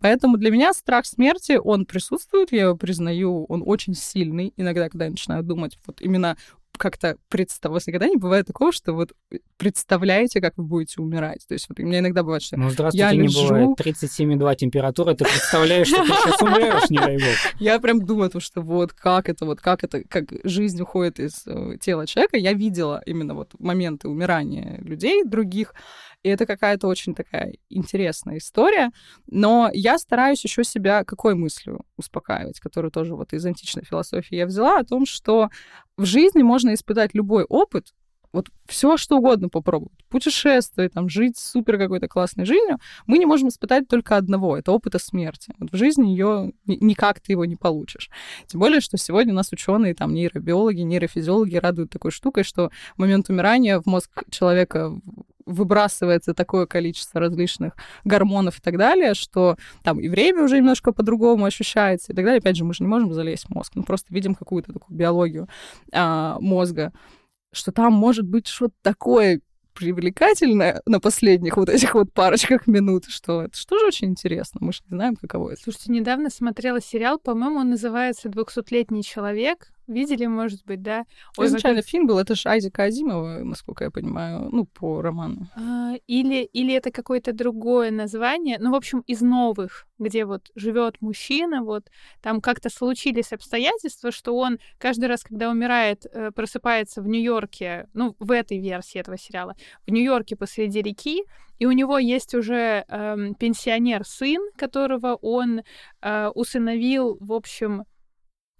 Поэтому для меня страх смерти, он присутствует, я его признаю, он очень сильный. Иногда, когда я начинаю думать вот именно как-то представ... Вас никогда не бывает такого, что вот представляете, как вы будете умирать? То есть вот у меня иногда бывает, что Ну, здравствуйте, я не лежу... бывает 37,2 температура, ты представляешь, что ты сейчас умрешь, не дай бог. *laughs* Я прям думаю, то, что вот как это, вот как это, как жизнь уходит из э, тела человека. Я видела именно вот моменты умирания людей других, и это какая-то очень такая интересная история. Но я стараюсь еще себя какой мыслью успокаивать, которую тоже вот из античной философии я взяла, о том, что в жизни можно испытать любой опыт, вот все что угодно попробовать, путешествовать, там, жить супер какой-то классной жизнью, мы не можем испытать только одного, это опыта смерти. Вот в жизни ее никак ты его не получишь. Тем более, что сегодня у нас ученые, там, нейробиологи, нейрофизиологи радуют такой штукой, что в момент умирания в мозг человека выбрасывается такое количество различных гормонов и так далее, что там и время уже немножко по-другому ощущается и так далее. Опять же, мы же не можем залезть в мозг, мы просто видим какую-то такую биологию а, мозга, что там может быть что-то такое привлекательное на последних вот этих вот парочках минут, что это что же очень интересно. Мы же не знаем, каково это. Слушайте, недавно смотрела сериал, по-моему, он называется «Двухсотлетний человек». Видели, может быть, да? Ой, Изначально фильм был, это же Айзека Азимова, насколько я понимаю, ну, по роману. А, или, или это какое-то другое название, ну, в общем, из новых, где вот живет мужчина, вот там как-то случились обстоятельства, что он каждый раз, когда умирает, э, просыпается в Нью-Йорке, ну, в этой версии этого сериала, в Нью-Йорке посреди реки, и у него есть уже э, пенсионер-сын, которого он э, усыновил, в общем,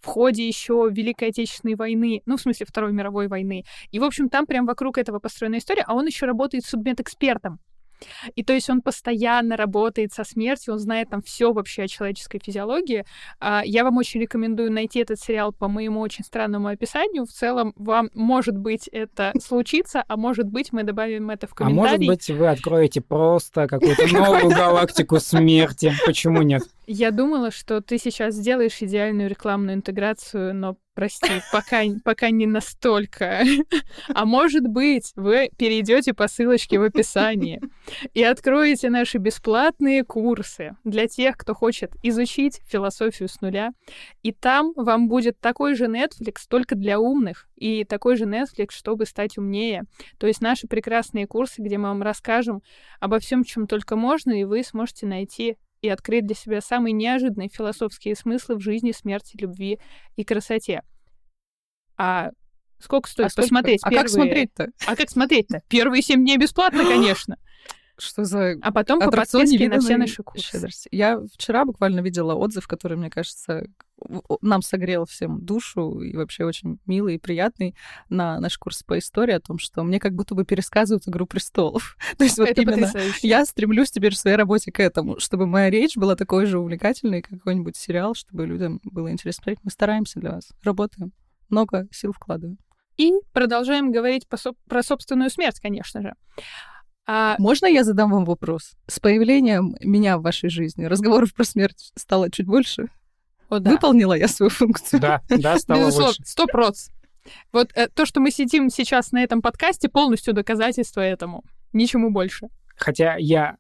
в ходе еще Великой Отечественной войны, ну, в смысле, Второй мировой войны. И, в общем, там прям вокруг этого построена история, а он еще работает судмедэкспертом. И то есть он постоянно работает со смертью, он знает там все вообще о человеческой физиологии. А, я вам очень рекомендую найти этот сериал по моему очень странному описанию. В целом, вам, может быть, это случится, а может быть, мы добавим это в комментарии. А может быть, вы откроете просто какую-то *laughs* новую галактику смерти. Почему нет? Я думала, что ты сейчас сделаешь идеальную рекламную интеграцию, но прости, пока, пока не настолько. *laughs* А может быть, вы перейдете по ссылочке в описании и откроете наши бесплатные курсы для тех, кто хочет изучить философию с нуля. И там вам будет такой же Netflix, только для умных, и такой же Netflix, чтобы стать умнее. То есть наши прекрасные курсы, где мы вам расскажем обо всем, чем только можно, и вы сможете найти и открыть для себя самые неожиданные философские смыслы в жизни, смерти, любви и красоте. А сколько стоит а посмотреть сколько... А как смотреть-то? А как смотреть-то? Первые семь дней бесплатно, *gasps* конечно. Что за А потом по подписке на все наши курсы. Я вчера буквально видела отзыв, который, мне кажется, нам согрел всем душу и вообще очень милый и приятный на наш курс по истории о том, что мне как будто бы пересказывают «Игру престолов». *laughs* То есть вот Это именно потрясающе. я стремлюсь теперь в своей работе к этому, чтобы моя речь была такой же увлекательной, как какой-нибудь сериал, чтобы людям было интересно смотреть. Мы стараемся для вас, работаем, много сил вкладываем. И продолжаем говорить про собственную смерть, конечно же. А... Можно я задам вам вопрос? С появлением меня в вашей жизни разговоров про смерть стало чуть больше? О, да. Выполнила я свою функцию? Да, да, стало Безусловно, больше. Сто проц. Вот э, то, что мы сидим сейчас на этом подкасте, полностью доказательство этому. Ничему больше. Хотя я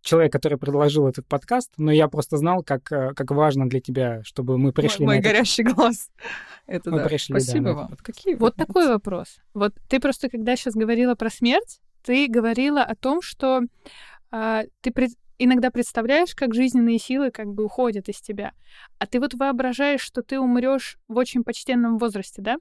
человек, который предложил этот подкаст, но я просто знал, как, э, как важно для тебя, чтобы мы пришли мой, на мой этот... горящий глаз. Это Мы да. пришли, да, Спасибо на вам. Какие Вот такой вопрос. Вот ты просто, когда сейчас говорила про смерть, ты говорила о том, что а, ты пред- иногда представляешь, как жизненные силы как бы уходят из тебя, а ты вот воображаешь, что ты умрешь в очень почтенном возрасте, да?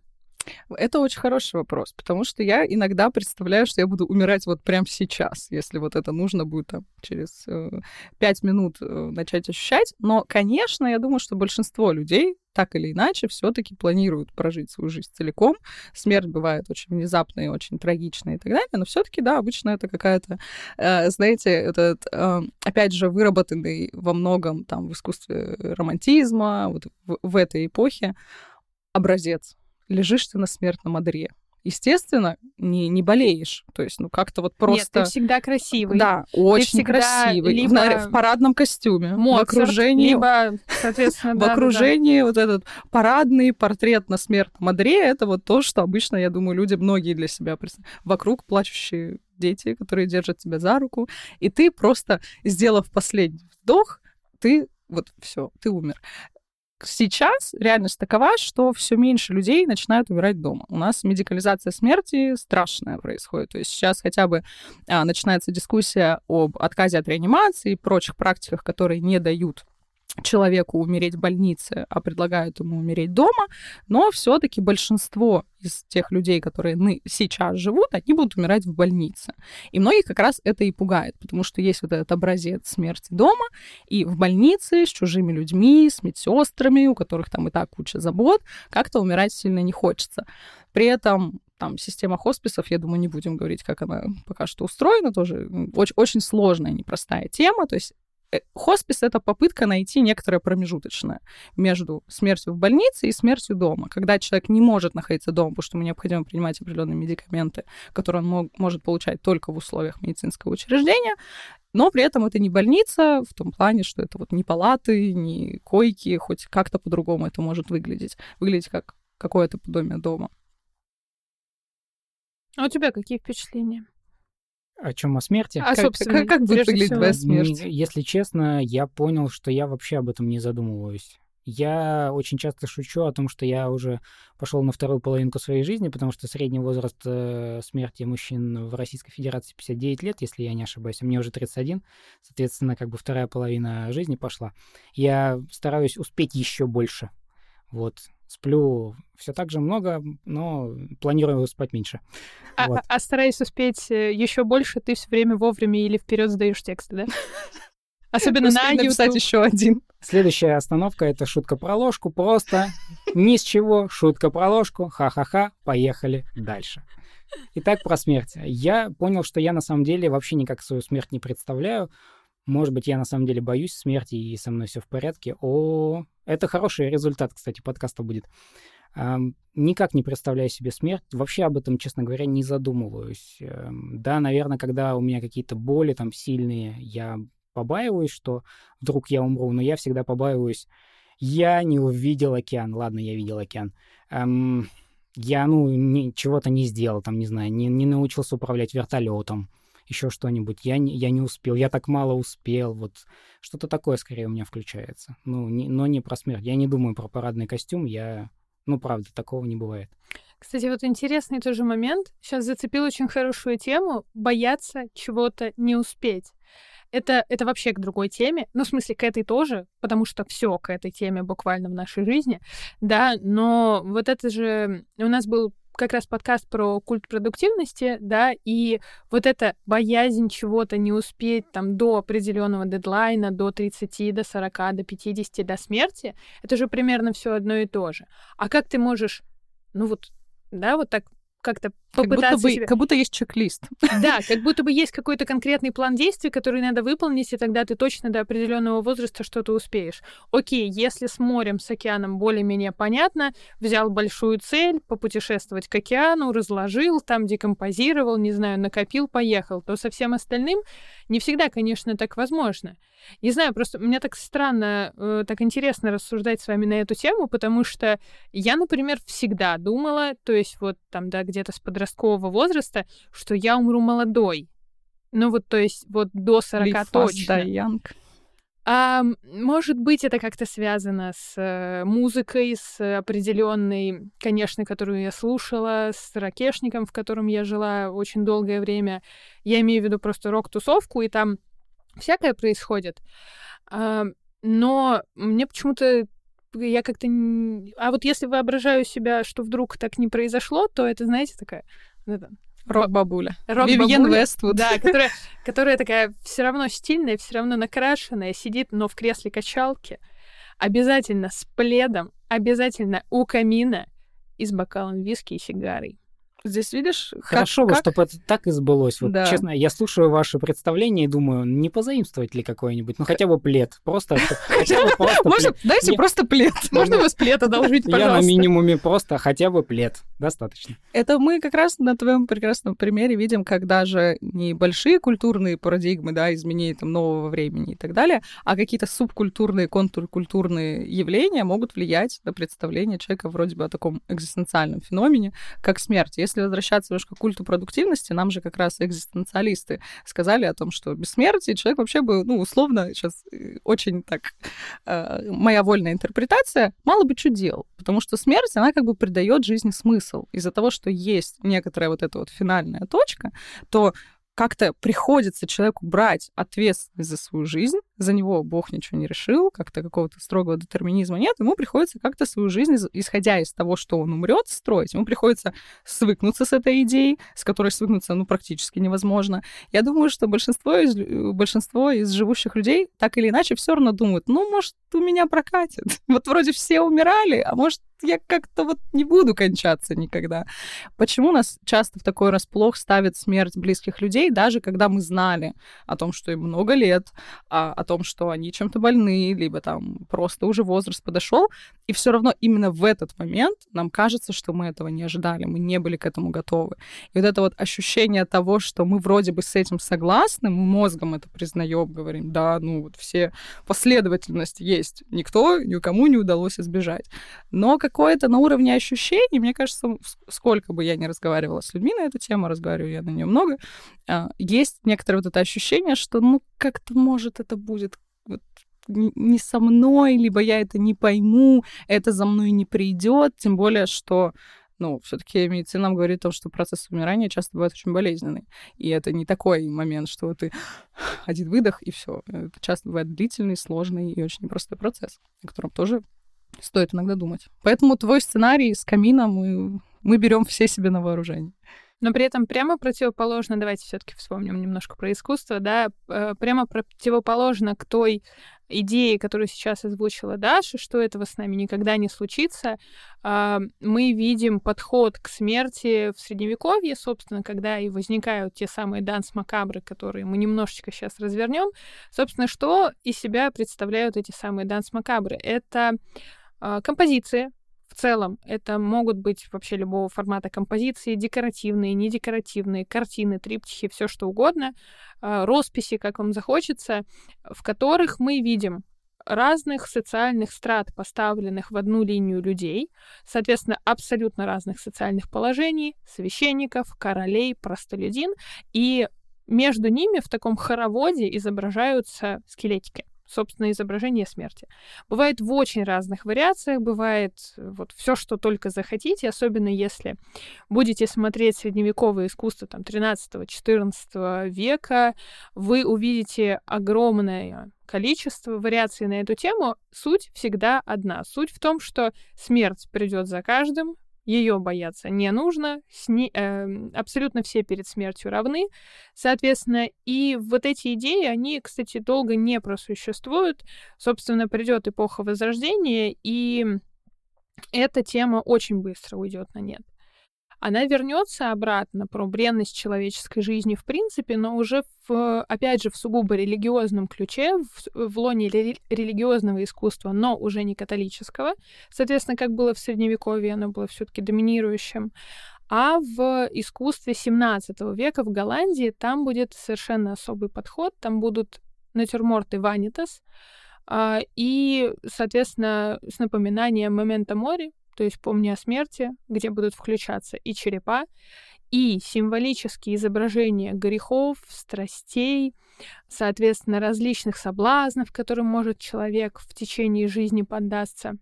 Это очень хороший вопрос, потому что я иногда представляю, что я буду умирать вот прямо сейчас, если вот это нужно будет там, через э, пять минут э, начать ощущать. Но, конечно, я думаю, что большинство людей так или иначе все-таки планируют прожить свою жизнь целиком. Смерть бывает очень внезапная очень трагичная и так далее, но все-таки, да, обычно это какая-то, э, знаете, этот, э, опять же, выработанный во многом там в искусстве романтизма, вот в, в этой эпохе образец лежишь ты на смертном одре. Естественно, не, не болеешь. То есть, ну, как-то вот просто... Нет, ты всегда красивый. Да, очень красивый. В либо на- В, парадном костюме. Моцарт, в окружении... либо, соответственно, *laughs* В да, да, да. окружении вот этот парадный портрет на смертном одре, это вот то, что обычно, я думаю, люди многие для себя представляют. Вокруг плачущие дети, которые держат тебя за руку, и ты просто, сделав последний вдох, ты вот все, ты умер. Сейчас реальность такова, что все меньше людей начинают умирать дома. У нас медикализация смерти страшная происходит. То есть сейчас хотя бы а, начинается дискуссия об отказе от реанимации и прочих практиках, которые не дают человеку умереть в больнице, а предлагают ему умереть дома, но все-таки большинство из тех людей, которые сейчас живут, они будут умирать в больнице. И многих как раз это и пугает, потому что есть вот этот образец смерти дома, и в больнице с чужими людьми, с медсестрами, у которых там и так куча забот, как-то умирать сильно не хочется. При этом там система хосписов, я думаю, не будем говорить, как она пока что устроена, тоже очень, очень сложная, непростая тема, то есть Хоспис — это попытка найти некоторое промежуточное между смертью в больнице и смертью дома. Когда человек не может находиться дома, потому что ему необходимо принимать определенные медикаменты, которые он мог- может получать только в условиях медицинского учреждения, но при этом это не больница в том плане, что это вот не палаты, не койки, хоть как-то по-другому это может выглядеть. Выглядеть как какое-то подобие дома. А у тебя какие впечатления? О чем о смерти? А, Как- собственно, как- как будет выглядеть твоя смерть? Если честно, я понял, что я вообще об этом не задумываюсь. Я очень часто шучу о том, что я уже пошел на вторую половинку своей жизни, потому что средний возраст э, смерти мужчин в Российской Федерации 59 лет, если я не ошибаюсь, а мне уже 31, соответственно, как бы вторая половина жизни пошла. Я стараюсь успеть еще больше. Вот, сплю все так же много, но планирую спать меньше. А, Вот. а- а стараясь успеть еще больше, ты все время вовремя или вперед сдаешь тексты, да? *laughs* Особенно на Успеть написать YouTube. еще один. Следующая остановка — это шутка про ложку. Просто ни с чего, шутка про ложку, ха-ха-ха, поехали дальше. Итак, про смерть. Я понял, что я на самом деле вообще никак свою смерть не представляю. Может быть, я на самом деле боюсь смерти, и со мной все в порядке. О, это хороший результат, кстати, подкаста будет. Никак не представляю себе смерть. Вообще об этом, честно говоря, не задумываюсь. Эм, Да, наверное, когда у меня какие-то боли там сильные, я побаиваюсь, что вдруг я умру, но я всегда побаиваюсь. Я не увидел океан. Ладно, я видел океан. Эм, я, ну, чего-то не сделал, там, не знаю, не, не научился управлять вертолетом, еще что-нибудь. Я не, я не успел, я так мало успел. Вот что-то такое скорее у меня включается. Ну, не- но не про смерть. Я не думаю про парадный костюм. Я, ну, правда, такого не бывает. Кстати, вот интересный тоже момент. Сейчас зацепил очень хорошую тему. Бояться чего-то не успеть. Это, это вообще к другой теме. Ну, в смысле, к этой тоже, потому что все к этой теме буквально в нашей жизни. Да, но вот это же... У нас был как раз подкаст про культ продуктивности, да, и вот эта боязнь чего-то не успеть там до определенного дедлайна, до 30, до 40, до 50, до смерти, это же примерно все одно и то же. А как ты можешь, ну вот, да, вот так как-то Как будто, попытаться бы, себя... как будто есть чек-лист. Да, *laughs* как будто бы есть какой-то конкретный план действий, который надо выполнить, и тогда ты точно до определенного возраста что-то успеешь. Окей, если с морем, с океаном более-менее понятно, взял большую цель, попутешествовать к океану, разложил, там декомпозировал, не знаю, накопил, поехал, то со всем остальным не всегда, конечно, так возможно. Не знаю, просто мне так странно, э, так интересно рассуждать с вами на эту тему, потому что я, например, всегда думала, то есть вот там, да, где-то с подросткового возраста, что я умру молодой. Ну вот, то есть, вот до 40 Live fast, точно. die young. А, может быть, это как-то связано с э, музыкой, с определенной, конечно, которую я слушала, с ракешником, в котором я жила очень долгое время. Я имею в виду просто рок-тусовку, и там всякое происходит. А, но мне почему-то я как-то... А вот если воображаю себя, что вдруг так не произошло, то это, знаете, такая... рок-бабуля. Вивьен Вествуд. Да, *laughs* которая, которая такая все равно стильная, все равно накрашенная, сидит, но в кресле качалки. Обязательно с пледом, обязательно у камина и с бокалом виски и сигарой. Здесь видишь, как- Хорошо бы, как чтобы это так и сбылось. Вот Да. честно, я слушаю ваше представление и думаю, не позаимствовать ли какой-нибудь, ну хотя бы плед. Просто, *laughs* плед. дайте просто плед. *laughs* Можно вас плед одолжить, Я на пожалуйста? минимуме просто хотя бы плед. Достаточно. Это мы как раз на твоем прекрасном примере видим, как даже не большие культурные парадигмы, да, изменения там нового времени и так далее, а какие-то субкультурные, контркультурные явления могут влиять на представление человека вроде бы о таком экзистенциальном феномене, как смерть. Если возвращаться немножко к культу продуктивности, нам же как раз экзистенциалисты сказали о том, что без смерти человек вообще бы, ну, условно, сейчас э, очень так э, моя вольная интерпретация, мало бы что делал. Потому что смерть, она как бы придает жизни смысл. Из-за того, что есть некоторая вот эта вот финальная точка, то как-то приходится человеку брать ответственность за свою жизнь, за него Бог ничего не решил, как-то какого-то строгого детерминизма нет, ему приходится как-то свою жизнь, из- исходя из того, что он умрет, строить. Ему приходится свыкнуться с этой идеей, с которой свыкнуться, ну, практически невозможно. Я думаю, что большинство из, большинство из живущих людей так или иначе все равно думают, ну, может, у меня прокатит. *laughs* Вот вроде все умирали, а может, я как-то вот не буду кончаться никогда. Почему нас часто в такой расплох ставит смерть близких людей, даже когда мы знали о том, что им много лет, а, о том, что они чем-то больны, либо там просто уже возраст подошел, и все равно именно в этот момент нам кажется, что мы этого не ожидали, мы не были к этому готовы. И вот это вот ощущение того, что мы вроде бы с этим согласны, мы мозгом это признаем, говорим, да, ну вот все последовательность есть, никто, никому не удалось избежать. Но какое-то на уровне ощущений, мне кажется, сколько бы я ни разговаривала с людьми на эту тему, разговариваю я на нее много, а, есть некоторое вот это ощущение, что, ну, как-то, может, это будет вот н- не со мной, либо я это не пойму, это за мной не придет, тем более, что ну, все-таки медицина нам говорит о том, что процесс умирания часто бывает очень болезненный. И это не такой момент, что ты *sighs* один выдох и все. Это часто бывает длительный, сложный и очень непростой процесс, о котором тоже стоит иногда думать. Поэтому твой сценарий с камином мы, мы берем все себе на вооружение. Но при этом прямо противоположно, давайте все-таки вспомним немножко про искусство, да, э, прямо противоположно к той идее, которую сейчас озвучила Даша, что этого с нами никогда не случится, а, мы видим подход к смерти в Средневековье, собственно, когда и возникают те самые данс-макабры, которые мы немножечко сейчас развернем. Собственно, что из себя представляют эти самые данс-макабры? Это а, композиции, в целом. Это могут быть вообще любого формата композиции, декоративные, недекоративные, картины, триптихи, все что угодно, а, росписи, как вам захочется, в которых мы видим разных социальных страт, поставленных в одну линию людей, соответственно, абсолютно разных социальных положений, священников, королей, простолюдин, и между ними в таком хороводе изображаются скелетики собственно, изображение смерти. Бывает в очень разных вариациях, бывает э, вот все, что только захотите, особенно если будете смотреть средневековое искусство там 13-14 века, вы увидите огромное количество вариаций на эту тему. Суть всегда одна. Суть в том, что смерть придет за каждым, ее бояться не нужно, сни, э, абсолютно все перед смертью равны, соответственно, и вот эти идеи, они, кстати, долго не просуществуют, собственно, придет эпоха Возрождения, и эта тема очень быстро уйдет на нет. Она вернется обратно про бренность человеческой жизни в принципе, но уже, в, опять же, в сугубо религиозном ключе, в, в лоне рели- религиозного искусства, но уже не католического. Соответственно, как было в Средневековье, оно было все-таки доминирующим. А в искусстве 17 века в Голландии там будет совершенно особый подход. Там будут натюрморты ванитас, а, и, соответственно, с напоминанием момента мори, то есть «Помни о смерти», где будут включаться и черепа, и символические изображения грехов, страстей, соответственно, различных соблазнов, которым может человек в течение жизни поддаться,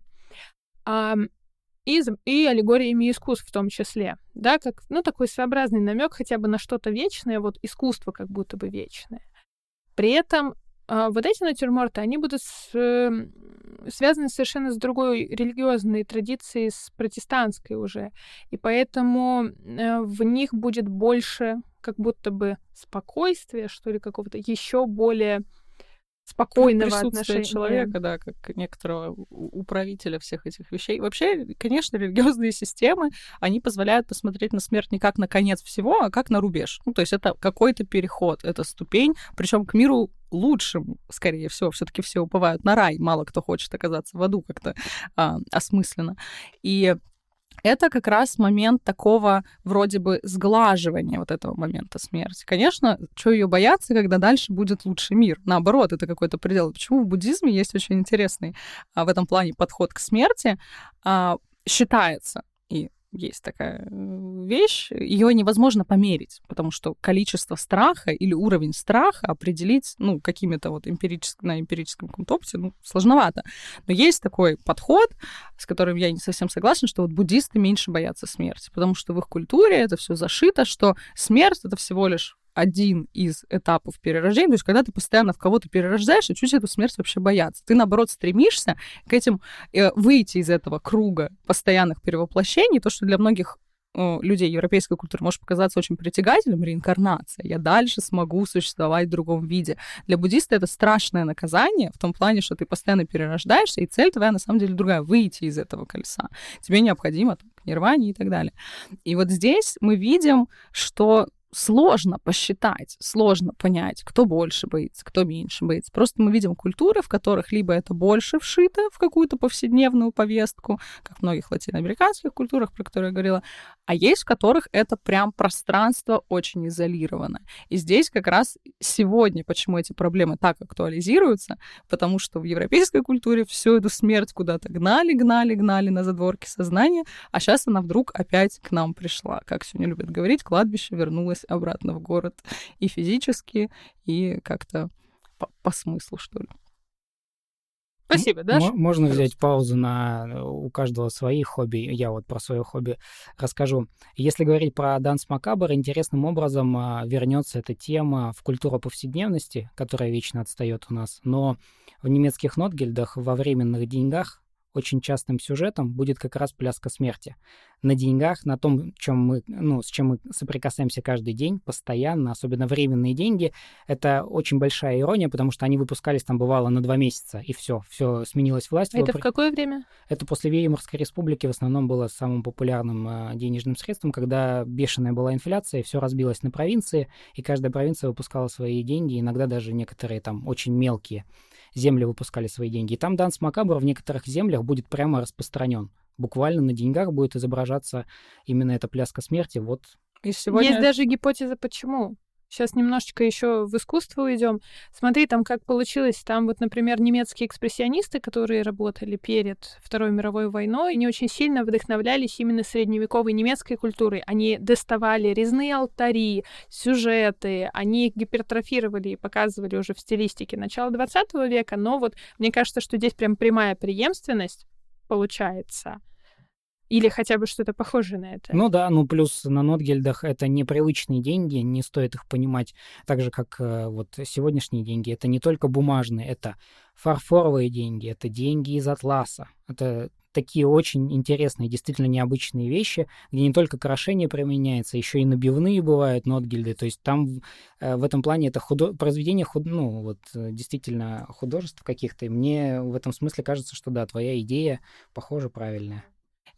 и, и аллегориями искусств в том числе, да, как, ну, такой своеобразный намек хотя бы на что-то вечное, вот искусство как будто бы вечное. При этом вот эти натюрморты, они будут с, э, связаны совершенно с другой религиозной традицией, с протестантской уже. И поэтому э, в них будет больше как будто бы спокойствия, что ли, какого-то еще более спокойного отношения. человека, да, как некоторого управителя всех этих вещей. Вообще, конечно, религиозные системы, они позволяют посмотреть на смерть не как на конец всего, а как на рубеж. Ну, то есть это какой-то переход, это ступень, причем к миру лучшим, скорее всего, все-таки все уповают на рай, мало кто хочет оказаться в аду как-то а, осмысленно. И это как раз момент такого вроде бы сглаживания вот этого момента смерти. Конечно, что ее бояться, когда дальше будет лучший мир? Наоборот, это какой-то предел. Почему в буддизме есть очень интересный а, в этом плане подход к смерти? А, считается, есть такая э, вещь, ее невозможно померить, потому что количество страха или уровень страха определить, ну, какими-то вот эмпирическим, на эмпирическом каком-то опыте, ну, сложновато. Но есть такой подход, с которым я не совсем согласна, что вот буддисты меньше боятся смерти, потому что в их культуре это все зашито, что смерть — это всего лишь один из этапов перерождения. То есть, когда ты постоянно в кого-то перерождаешься, чуть эту смерть вообще бояться. Ты, наоборот, стремишься к этим, э, выйти из этого круга постоянных перевоплощений, то, что для многих э, людей европейской культуры может показаться очень притягательным, реинкарнация. Я дальше смогу существовать в другом виде. Для буддиста это страшное наказание в том плане, что ты постоянно перерождаешься, и цель твоя на самом деле другая — выйти из этого колеса. Тебе необходимо там, нирване и так далее. И вот здесь мы видим, что сложно посчитать, сложно понять, кто больше боится, кто меньше боится. Просто мы видим культуры, в которых либо это больше вшито в какую-то повседневную повестку, как в многих латиноамериканских культурах, про которые я говорила, а есть в которых это прям пространство очень изолировано. И здесь как раз сегодня, почему эти проблемы так актуализируются, потому что в европейской культуре всю эту смерть куда-то гнали, гнали, гнали на задворки сознания, а сейчас она вдруг опять к нам пришла. Как сегодня любят говорить, кладбище вернулось вернулась обратно в город и физически, и как-то по, по смыслу, что ли. Спасибо, да? Можно взять паузу на у каждого свои хобби. Я вот про свое хобби расскажу. Если говорить про Данс Макабр, интересным образом а, вернется эта тема в культуру повседневности, которая вечно отстает у нас. Но в немецких нотгельдах во временных деньгах очень частым сюжетом будет как раз пляска смерти. На деньгах, на том, чем мы, ну, с чем мы соприкасаемся каждый день, постоянно, особенно временные деньги, это очень большая ирония, потому что они выпускались там бывало на два месяца, и все, все сменилась власть. Это в какое время? Это после Веймарской республики в основном было самым популярным э, денежным средством, когда бешеная была инфляция, все разбилось на провинции, и каждая провинция выпускала свои деньги, иногда даже некоторые там очень мелкие земли выпускали свои деньги. И там Данс Макабр в некоторых землях будет прямо распространен. Буквально на деньгах будет изображаться именно эта пляска смерти. Вот. И сегодня... Есть даже гипотеза, почему. Сейчас немножечко еще в искусство уйдем. Смотри, там как получилось. Там вот, например, немецкие экспрессионисты, которые работали перед Второй мировой войной, они очень сильно вдохновлялись именно средневековой немецкой культурой. Они доставали резные алтари, сюжеты, они их гипертрофировали и показывали уже в стилистике начала 20 века. Но вот мне кажется, что здесь прям прямая преемственность получается или хотя бы что-то похожее на это. Ну да, ну плюс на нотгельдах это непривычные деньги, не стоит их понимать так же, как э, вот сегодняшние деньги. Это не только бумажные, это фарфоровые деньги, это деньги из атласа. Это такие очень интересные, действительно необычные вещи, где не только украшение применяется, еще и набивные бывают нотгильды. То есть там э, в этом плане это худо... произведение худ... ну, вот, э, действительно художеств каких-то. И мне в этом смысле кажется, что да, твоя идея, похоже, правильная.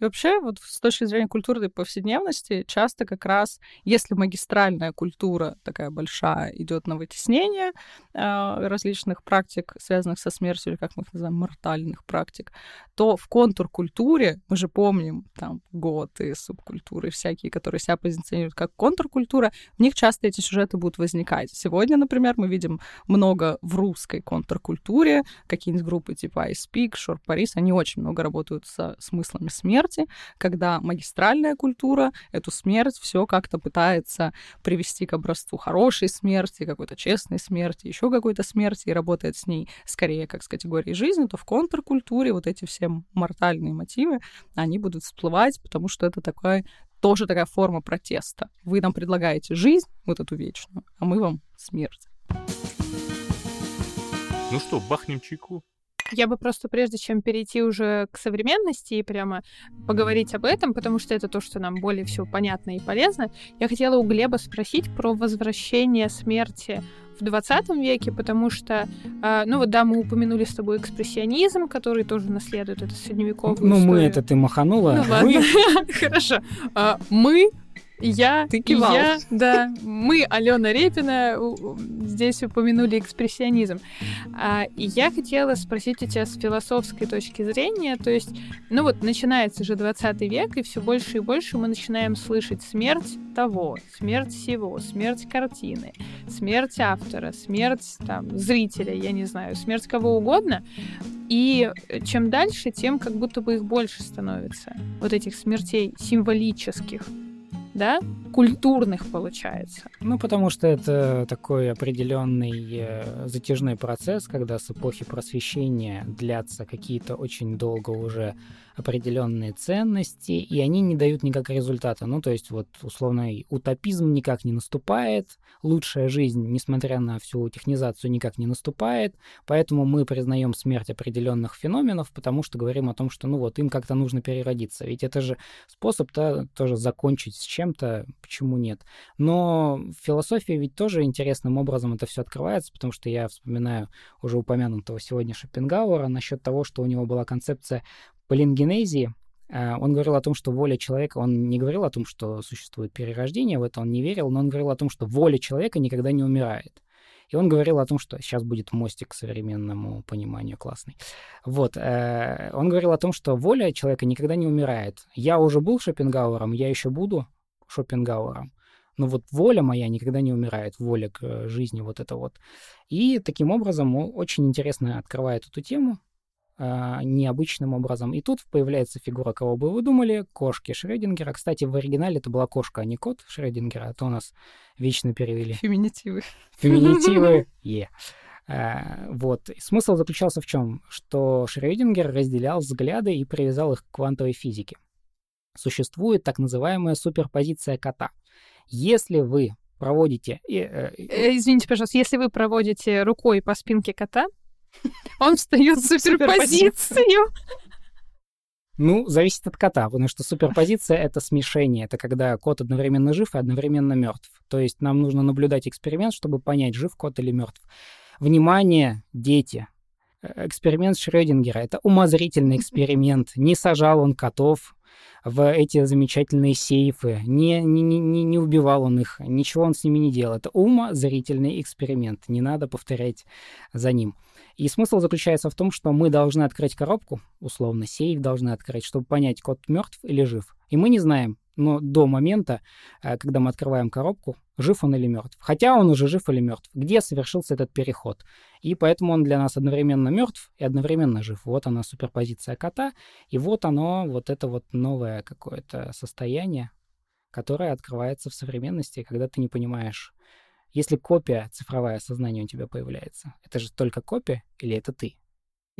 Вообще, вот с точки зрения культуры повседневности, часто как раз, если магистральная культура такая большая идет на вытеснение э, различных практик, связанных со смертью, или как мы их называем, мортальных практик, то в контркультуре, мы же помним там готы, субкультуры всякие, которые себя позиционируют как контркультура, в них часто эти сюжеты будут возникать. Сегодня, например, мы видим много в русской контркультуре, какие-нибудь группы типа I Speak, Short Paris, они очень много работают со смыслами смерти, смерти, когда магистральная культура эту смерть все как-то пытается привести к образцу хорошей смерти, какой-то честной смерти, еще какой-то смерти, и работает с ней скорее как с категорией жизни, то в контркультуре вот эти все мортальные мотивы, они будут всплывать, потому что это такая тоже такая форма протеста. Вы нам предлагаете жизнь, вот эту вечную, а мы вам смерть. Ну что, бахнем чайку? Я бы просто прежде чем перейти уже к современности и прямо поговорить об этом, потому что это то, что нам более всего понятно и полезно, я хотела у Глеба спросить про возвращение смерти в 20 веке, потому что, э, ну вот да, мы упомянули с тобой экспрессионизм, который тоже наследует это средневековую Ну, историю. мы это ты маханула. Ну Вы- ладно, *laughs* хорошо. А, Мы я, Ты кивал. я, да, мы, Алена Репина, здесь упомянули экспрессионизм. А, и я хотела спросить у тебя с философской точки зрения, то есть, ну вот, начинается же 20 век, и все больше и больше мы начинаем слышать смерть того, смерть всего, смерть картины, смерть автора, смерть там, зрителя, я не знаю, смерть кого угодно. И чем дальше, тем как будто бы их больше становится. Вот этих смертей символических, да, культурных получается. Ну, потому что это такой определенный э, затяжной процесс, когда с эпохи просвещения длятся какие-то очень долго уже определенные ценности, и они не дают никак результата. Ну, то есть, вот, условно, и утопизм никак не наступает, лучшая жизнь, несмотря на всю технизацию, никак не наступает, поэтому мы признаем смерть определенных феноменов, потому что говорим о том, что, ну, вот, им как-то нужно переродиться. Ведь это же способ -то тоже закончить с чем-то, почему нет. Но в философии ведь тоже интересным образом это все открывается, потому что я вспоминаю уже упомянутого сегодня Шопенгауэра насчет того, что у него была концепция полингенезии. А, Он говорил о том, что воля человека, он не говорил о том, что существует перерождение, в это он не верил, но он говорил о том, что воля человека никогда не умирает. И он говорил о том, что сейчас будет мостик к современному пониманию классный. Вот, э, он говорил о том, что воля человека никогда не умирает. Я уже был Шопенгауэром, я еще буду Шопенгауэром. Но вот воля моя никогда не умирает, воля к жизни, вот это вот. И таким образом очень интересно открывает эту тему необычным образом. И тут появляется фигура, кого бы вы думали, кошки Шрёдингера. Кстати, в оригинале это была кошка, а не кот Шрёдингера, а то нас вечно перевели Феминитивы. феминитивы *laughs* «е». А, Вот. И Смысл заключался в чем? Что Шрёдингер разделял взгляды и привязал их к квантовой физике. Существует так называемая суперпозиция кота. Если вы проводите... и, э, Э, Извините, пожалуйста, если вы проводите рукой по спинке кота, он встает в суперпозицию. Ну, зависит от кота, потому что суперпозиция — это смешение. Это когда кот одновременно жив и одновременно мертв. То есть нам нужно наблюдать эксперимент, чтобы понять, жив кот или мертв. Внимание, дети! Э, Эксперимент Шрёдингера — это умозрительный эксперимент. Не сажал он котов в эти замечательные сейфы, не, не, не, не не убивал он их, ничего он с ними не делал. Это умозрительный эксперимент, не надо повторять за ним. И смысл заключается в том, что мы должны открыть коробку, условно, сейф должны открыть, чтобы понять, кот мертв или жив. И мы не знаем, но до момента, э, когда мы открываем коробку, жив он или мертв. Хотя он уже жив или мертв. Где совершился этот переход? И поэтому он для нас одновременно мертв и одновременно жив. Вот она суперпозиция кота, и вот оно, вот это вот новое какое-то состояние, которое открывается в современности, когда ты не понимаешь, если копия цифровая сознания у тебя появляется, это же только копия или это ты?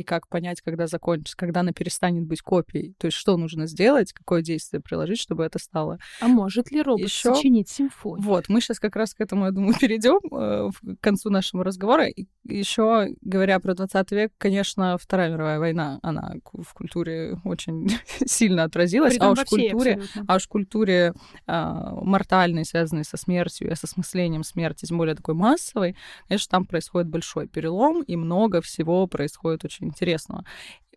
И как понять, когда закончится, когда она перестанет быть копией. То есть что нужно сделать, какое действие приложить, чтобы это стало. А может ли робот Ещё- сочинить симфонию? Вот, мы сейчас как раз к этому, я думаю, *laughs* перейдем э, к концу нашего разговора. Еще, говоря про 20 век, конечно, Вторая мировая война, она в культуре очень *laughs* сильно отразилась, Притом а уж всей культуре абсолютно. а уж в культуре а, мортальной, связанной со смертью и с осмыслением смерти, тем более такой массовой, конечно, там происходит большой перелом, и много всего происходит очень интересного.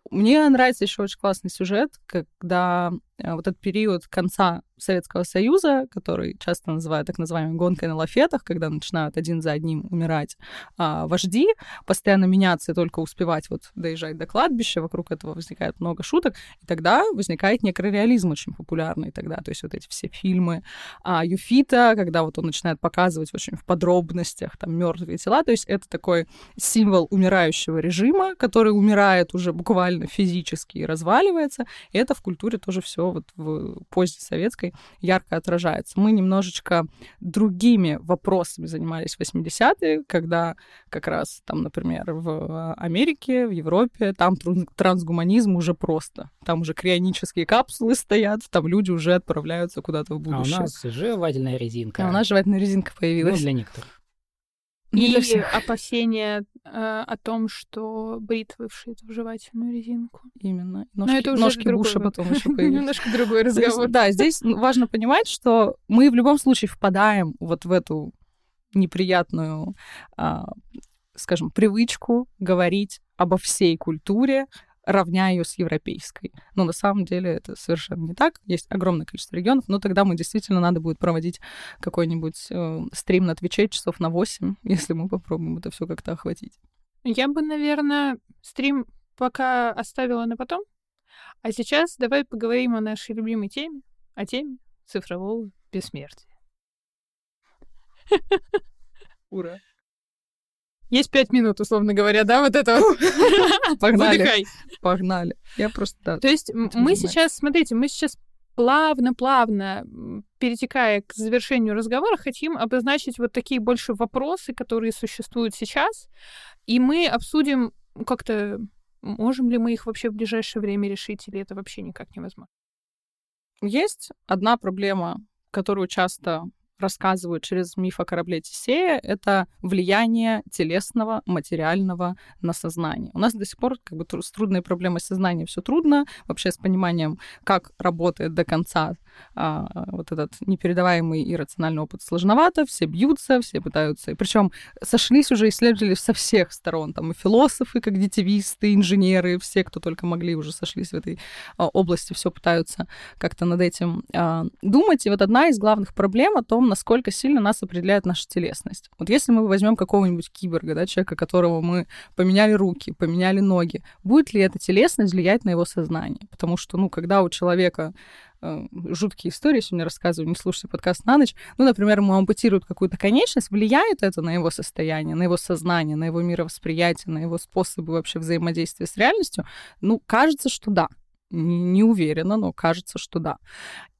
Мне нравится еще очень классный сюжет, когда э, вот этот период конца Советского Союза, который часто называют так называемой гонкой на лафетах, когда начинают один за одним умирать а, вожди, постоянно меняться и только успевать вот доезжать до кладбища, вокруг этого возникает много шуток, и тогда возникает некрореализм очень популярный тогда, то есть вот эти все фильмы а, Юфита, когда вот он начинает показывать очень в подробностях там мертвые тела, то есть это такой символ умирающего режима, который умирает уже буквально физически и разваливается, и это в культуре тоже все вот в позднесоветской ярко отражается. Мы немножечко другими вопросами занимались в 80-е, когда как раз там, например, в Америке, в Европе, там трансгуманизм уже просто. Там уже крионические капсулы стоят, там люди уже отправляются куда-то в будущее. А у нас жевательная резинка. А у нас жевательная резинка появилась. Ну, для некоторых. И опасения э, о том, что бритвы вшиты в жевательную резинку. Именно. Ножки, Но это уже ножки другой, Буша потом еще *laughs* появились. Немножко другой разговор. Да, здесь важно понимать, что мы в любом случае впадаем вот в эту неприятную, а, скажем, привычку говорить обо всей культуре, равняя ее с европейской. Но на самом деле это совершенно не так. Есть огромное количество регионов, но тогда мы действительно надо будет проводить какой-нибудь э, стрим на Твиче часов на 8, *laughs* если мы попробуем это все как-то охватить. Я бы, наверное, стрим пока оставила на потом. А сейчас давай поговорим о нашей любимой теме, о теме цифрового бессмертия. Ура! Есть пять минут, условно говоря, да, вот это вот. *laughs* Погнали. Выдыхай. Погнали. Я просто, да. То есть мы сейчас, смотрите, мы сейчас плавно-плавно, перетекая к завершению разговора, хотим обозначить вот такие больше вопросы, которые существуют сейчас, и мы обсудим как-то, можем ли мы их вообще в ближайшее время решить, или это вообще никак невозможно. Есть одна проблема, которую часто рассказывают через миф о корабле Тесея, это влияние телесного, материального на сознание. У нас до сих пор как бы с трудной проблемой сознания все трудно, вообще с пониманием, как работает до конца а, вот этот непередаваемый иррациональный опыт сложновато, все бьются, все пытаются, причем сошлись уже исследователи со всех сторон, там и философы, как детивисты, инженеры, все, кто только могли, уже сошлись в этой а, области, все пытаются как-то над этим а, думать. И вот одна из главных проблем о том, насколько сильно нас определяет наша телесность. Вот если мы возьмем какого-нибудь киборга, да, человека, которого мы поменяли руки, поменяли ноги, будет ли эта телесность влиять на его сознание? Потому что, ну, когда у человека э, жуткие истории, сегодня рассказываю, не слушайте подкаст на ночь. Ну, например, ему ампутируют какую-то конечность, влияет это на его состояние, на его сознание, на его мировосприятие, на его способы вообще взаимодействия с реальностью? Ну, кажется, что да не, уверена, но кажется, что да.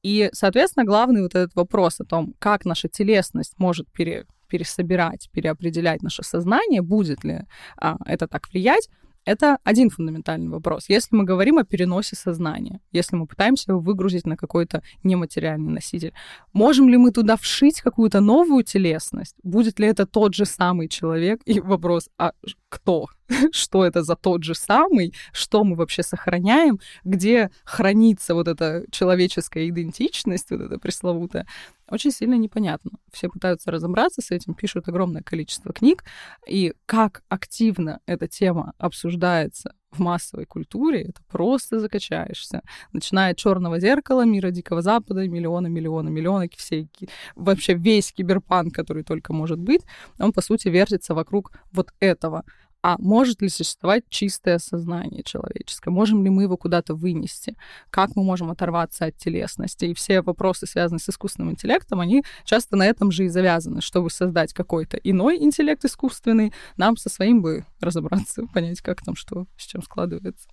И, соответственно, главный вот этот вопрос о том, как наша телесность может пере, пересобирать, переопределять наше сознание, будет ли а, это так влиять, это один фундаментальный вопрос. Если мы говорим о переносе сознания, если мы пытаемся его выгрузить на какой-то нематериальный носитель, можем ли мы туда вшить какую-то новую телесность? Будет ли это тот же самый человек? И вопрос, а кто? *laughs* что это за тот же самый, что мы вообще сохраняем, где хранится вот эта человеческая идентичность, вот эта пресловутая, очень сильно непонятно. Все пытаются разобраться с этим, пишут огромное количество книг, и как активно эта тема обсуждается в массовой культуре, это просто закачаешься. Начиная от черного зеркала, мира Дикого Запада, миллиона, миллиона, миллиона, все, вообще весь киберпанк, который только может быть, он, по сути, вертится вокруг вот этого а может ли существовать чистое сознание человеческое? Можем ли мы его куда-то вынести? Как мы можем оторваться от телесности? И все вопросы, связанные с искусственным интеллектом, они часто на этом же и завязаны. Чтобы создать какой-то иной интеллект искусственный, нам со своим бы разобраться, понять, как там что, с чем складывается.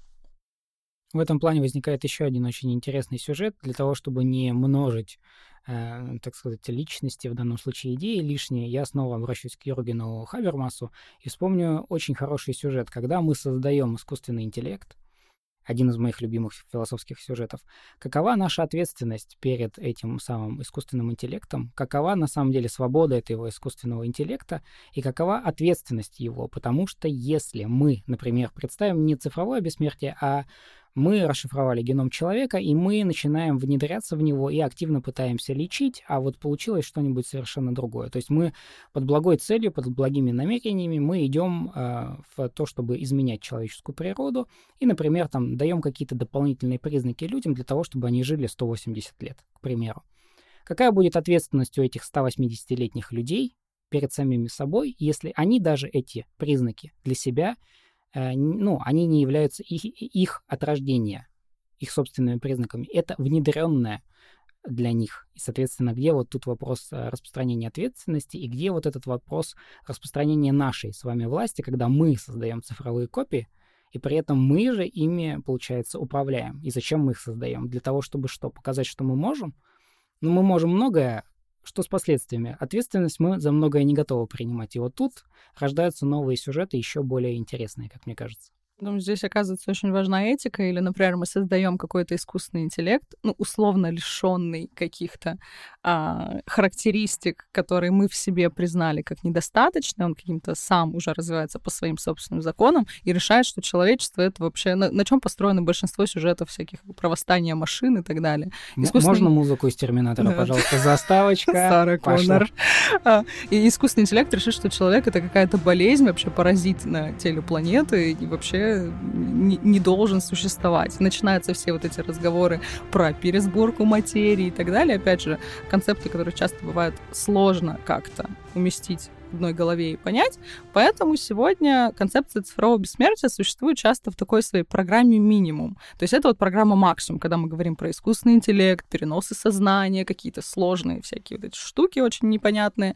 В этом плане возникает еще один очень интересный сюжет для того, чтобы не множить э, так сказать, личности, в данном случае идеи лишние, я снова обращусь к Юргену Хабермасу и вспомню очень хороший сюжет. Когда мы создаем искусственный интеллект, один из моих любимых философских сюжетов. Какова наша ответственность перед этим самым искусственным интеллектом? Какова на самом деле свобода этого искусственного интеллекта? И какова ответственность его? Потому что если мы, например, представим не цифровое бессмертие, а мы расшифровали геном человека, и мы начинаем внедряться в него и активно пытаемся лечить, а вот получилось что-нибудь совершенно другое. То есть мы под благой целью, под благими намерениями мы идем э, в то, чтобы изменять человеческую природу и, например, там даем какие-то дополнительные признаки людям для того, чтобы они жили 180 лет, к примеру. Какая будет ответственность у этих 180-летних людей перед самими собой, если они даже эти признаки для себя, ну, они не являются их, их от рождения, их собственными признаками. Это внедренное для них. И, соответственно, где вот тут вопрос э, распространения ответственности и где вот этот вопрос распространения нашей с вами власти, когда мы создаем цифровые копии, и при этом мы же ими, получается, управляем. И зачем мы их создаем? Для того, чтобы что? Показать, что мы можем? Ну, мы можем многое, что с последствиями? Ответственность мы за многое не готовы принимать. И вот тут рождаются новые сюжеты, еще более интересные, как мне кажется. Ну, здесь оказывается очень важна этика, или, например, мы создаем какой-то искусственный интеллект, ну, условно лишенный каких-то а, характеристик, которые мы в себе признали как недостаточные, он каким-то сам уже развивается по своим собственным законам и решает, что человечество это вообще... На, на чем построено большинство сюжетов всяких про восстание машин и так далее. Искусственный... Можно музыку из Терминатора, пожалуйста, заставочка? *laughs* Сара Коннор. А, и искусственный интеллект решит, что человек — это какая-то болезнь, вообще паразит на теле планеты, и вообще не, не должен существовать. Начинаются все вот эти разговоры про пересборку материи и так далее. Опять же, концепты, которые часто бывают сложно как-то уместить в одной голове и понять. Поэтому сегодня концепция цифрового бессмертия существует часто в такой своей программе минимум. То есть это вот программа максимум, когда мы говорим про искусственный интеллект, переносы сознания, какие-то сложные всякие вот эти штуки очень непонятные.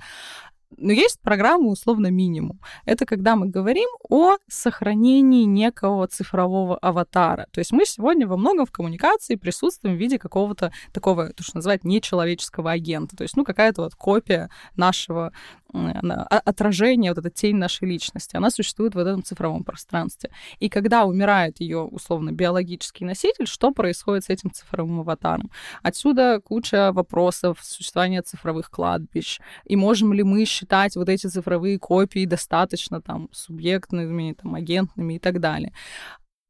Но есть программа условно минимум. Это когда мы говорим о сохранении некого цифрового аватара. То есть мы сегодня во многом в коммуникации присутствуем в виде какого-то такого, то, что называют, нечеловеческого агента. То есть, ну, какая-то вот копия нашего отражение, вот эта тень нашей личности, она существует в этом цифровом пространстве. И когда умирает ее, условно, биологический носитель, что происходит с этим цифровым аватаром? Отсюда куча вопросов существования цифровых кладбищ. И можем ли мы считать вот эти цифровые копии достаточно там субъектными, там, агентными и так далее.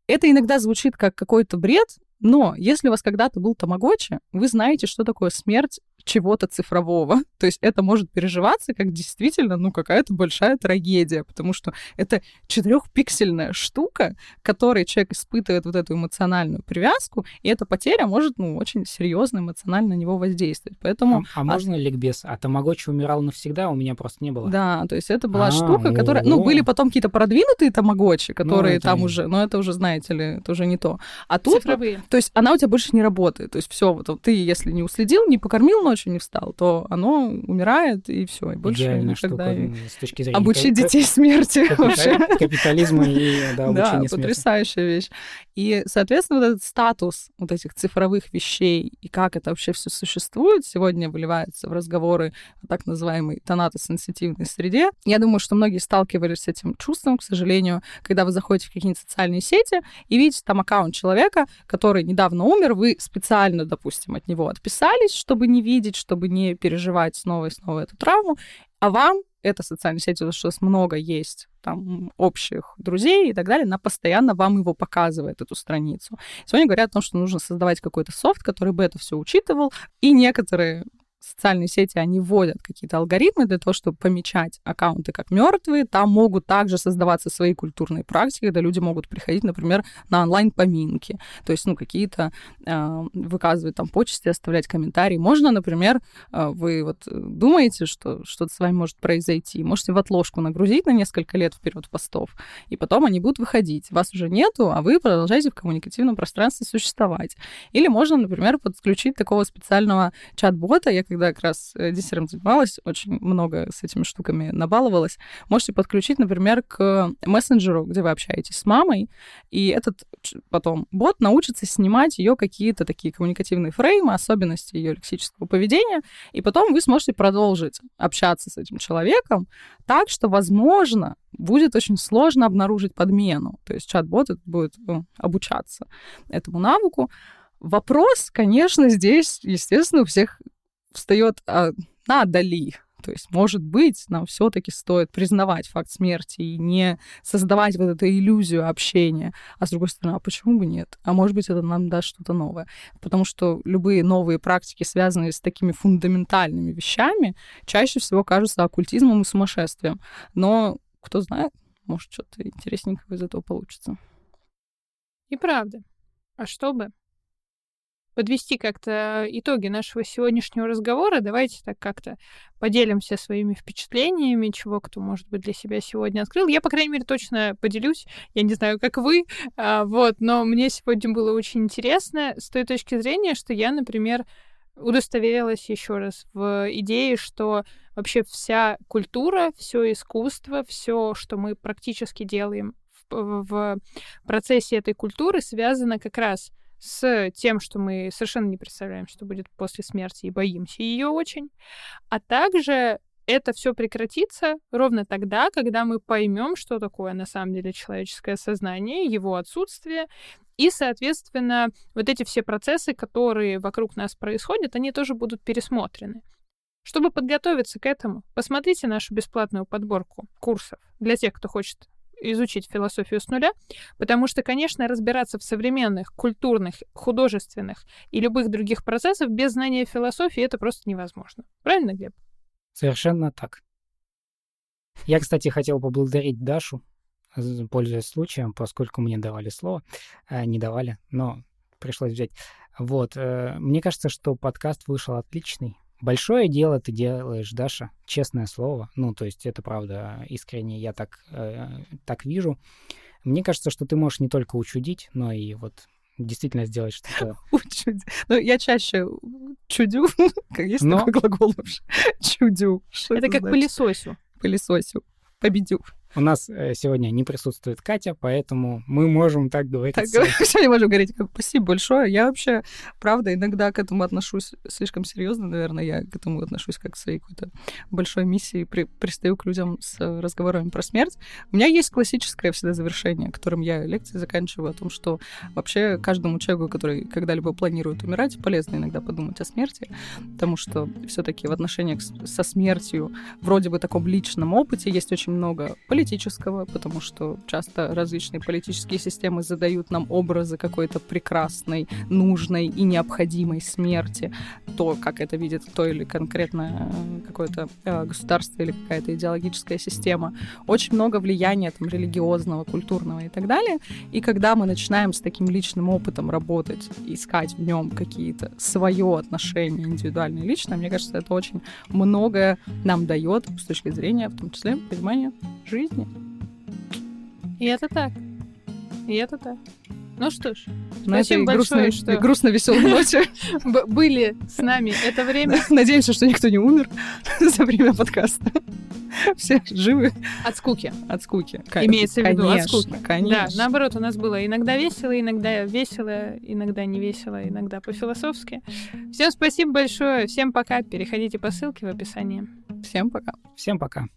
Это иногда звучит как какой-то бред, но если у вас когда-то был тамагочи, вы знаете, что такое смерть чего-то цифрового. *laughs* То есть это может переживаться как действительно, ну, какая-то большая трагедия, потому что это четырехпиксельная штука, которой человек испытывает вот эту эмоциональную привязку, и эта потеря может, ну, очень серьезно эмоционально на него воздействовать. Поэтому... А, а можно ликбез? А Тамагочи умирал навсегда, у меня просто не было. Да, то есть это была а, штука, которая... Ну, были потом какие-то продвинутые Тамагочи, которые ну, там не... уже... Но это уже, знаете ли, это уже не то. А тут... Цифровые. То есть она у тебя больше не работает. То есть все, вот ты, если не уследил, не покормил ночью, не встал, то оно умирает, и все, и больше Идеальная никогда... Штука, с точки зрения Обучить детей смерти вообще. *laughs* Капитализма и да, обучения да, потрясающая вещь. И, соответственно, вот этот статус вот этих цифровых вещей и как это вообще все существует, сегодня выливается в разговоры о так называемой тонатосенситивной среде. Я думаю, что многие сталкивались с этим чувством, к сожалению, когда вы заходите в какие-нибудь социальные сети и видите там аккаунт человека, который недавно умер, вы специально, допустим, от него отписались, чтобы не видеть, чтобы не переживать снова и снова эту травму, а вам эта социальная сеть, потому что много есть там общих друзей и так далее, она постоянно вам его показывает, эту страницу. Сегодня говорят о том, что нужно создавать какой-то софт, который бы это все учитывал, и некоторые социальные сети, они вводят какие-то алгоритмы для того, чтобы помечать аккаунты как мертвые. Там могут также создаваться свои культурные практики, когда люди могут приходить, например, на онлайн-поминки. То есть, ну, какие-то э, выказывать там почести, оставлять комментарии. Можно, например, э, вы вот думаете, что что-то с вами может произойти, можете в отложку нагрузить на несколько лет вперед постов, и потом они будут выходить. Вас уже нету, а вы продолжаете в коммуникативном пространстве существовать. Или можно, например, подключить такого специального чат-бота. Я когда как раз э, диссером занималась, очень много с этими штуками набаловалась, можете подключить, например, к мессенджеру, где вы общаетесь с мамой, и этот потом бот научится снимать ее какие-то такие коммуникативные фреймы, особенности ее лексического поведения, и потом вы сможете продолжить общаться с этим человеком так, что, возможно, будет очень сложно обнаружить подмену. То есть чат-бот будет ну, обучаться этому навыку. Вопрос, конечно, здесь, естественно, у всех встает, а надо ли? То есть, может быть, нам все-таки стоит признавать факт смерти и не создавать вот эту иллюзию общения. А с другой стороны, а почему бы нет? А может быть, это нам даст что-то новое. Потому что любые новые практики, связанные с такими фундаментальными вещами, чаще всего кажутся оккультизмом и сумасшествием. Но кто знает, может, что-то интересненького из этого получится. И правда. А что бы? Подвести как-то итоги нашего сегодняшнего разговора, давайте так как-то поделимся своими впечатлениями, чего кто, может быть, для себя сегодня открыл. Я, по крайней мере, точно поделюсь. Я не знаю, как вы, а, вот, но мне сегодня было очень интересно с той точки зрения, что я, например, удостоверилась еще раз в идее, что вообще вся культура, все искусство, все, что мы практически делаем в, в процессе этой культуры, связано как раз с тем, что мы совершенно не представляем, что будет после смерти, и боимся ее очень, а также это все прекратится ровно тогда, когда мы поймем, что такое на самом деле человеческое сознание, его отсутствие, и, соответственно, вот эти все процессы, которые вокруг нас происходят, они тоже будут пересмотрены. Чтобы подготовиться к этому, посмотрите нашу бесплатную подборку курсов для тех, кто хочет изучить философию с нуля, потому что, конечно, разбираться в современных, культурных, художественных и любых других процессах без знания философии это просто невозможно. Правильно, Глеб? Совершенно так. Я, кстати, хотел поблагодарить Дашу пользуясь случаем, поскольку мне давали слово, э, не давали, но пришлось взять. Вот, э, мне кажется, что подкаст вышел отличный. Большое дело ты делаешь, Даша, честное слово. Ну, то есть это правда искренне, я так, э, так вижу. Мне кажется, что ты можешь не только учудить, но и вот действительно сделать что-то. *laughs* Учудить. Ну, я чаще чудю, *laughs* есть но... такой глагол вообще. *laughs* Чудю. это, это как пылесосю. Пылесосю. Победю. У нас э, сегодня не присутствует Катя, поэтому мы можем так говорить. Так, сегодня *laughs* можем говорить. Спасибо большое. Я вообще, правда, иногда к этому отношусь слишком серьезно, наверное. Я к этому отношусь как к своей какой-то большой миссии. При, пристаю к людям с разговорами про смерть. У меня есть классическое всегда завершение, которым я лекции заканчиваю, о том, что вообще каждому человеку, который когда-либо планирует умирать, полезно иногда подумать о смерти, потому что все-таки в отношениях со смертью, вроде бы таком личном опыте, есть очень много политического, потому что часто различные политические системы задают нам образы какой-то прекрасной, нужной и необходимой смерти. То, как это видит то или конкретное э, какое-то э, государство или какая-то идеологическая система. Очень много влияния там, религиозного, культурного и так далее. И когда мы начинаем с таким личным опытом работать, искать в нем какие-то свое отношение индивидуальное личное, мне кажется, это очень многое нам дает с точки зрения, в том числе, понимания жизни жизни. И это так. И это так. Ну что ж, на спасибо большое, грустной, что... грустно-веселой *laughs* ноте были с нами это время. *laughs* Надеемся, что никто не умер *laughs* за время подкаста. Все живы. От скуки. От скуки. Имеется в виду конечно, от скуки. Конечно. Да, наоборот, у нас было иногда весело, иногда весело, иногда не весело, иногда по-философски. Всем спасибо большое, всем пока. Переходите по ссылке в описании. Всем пока. Всем пока.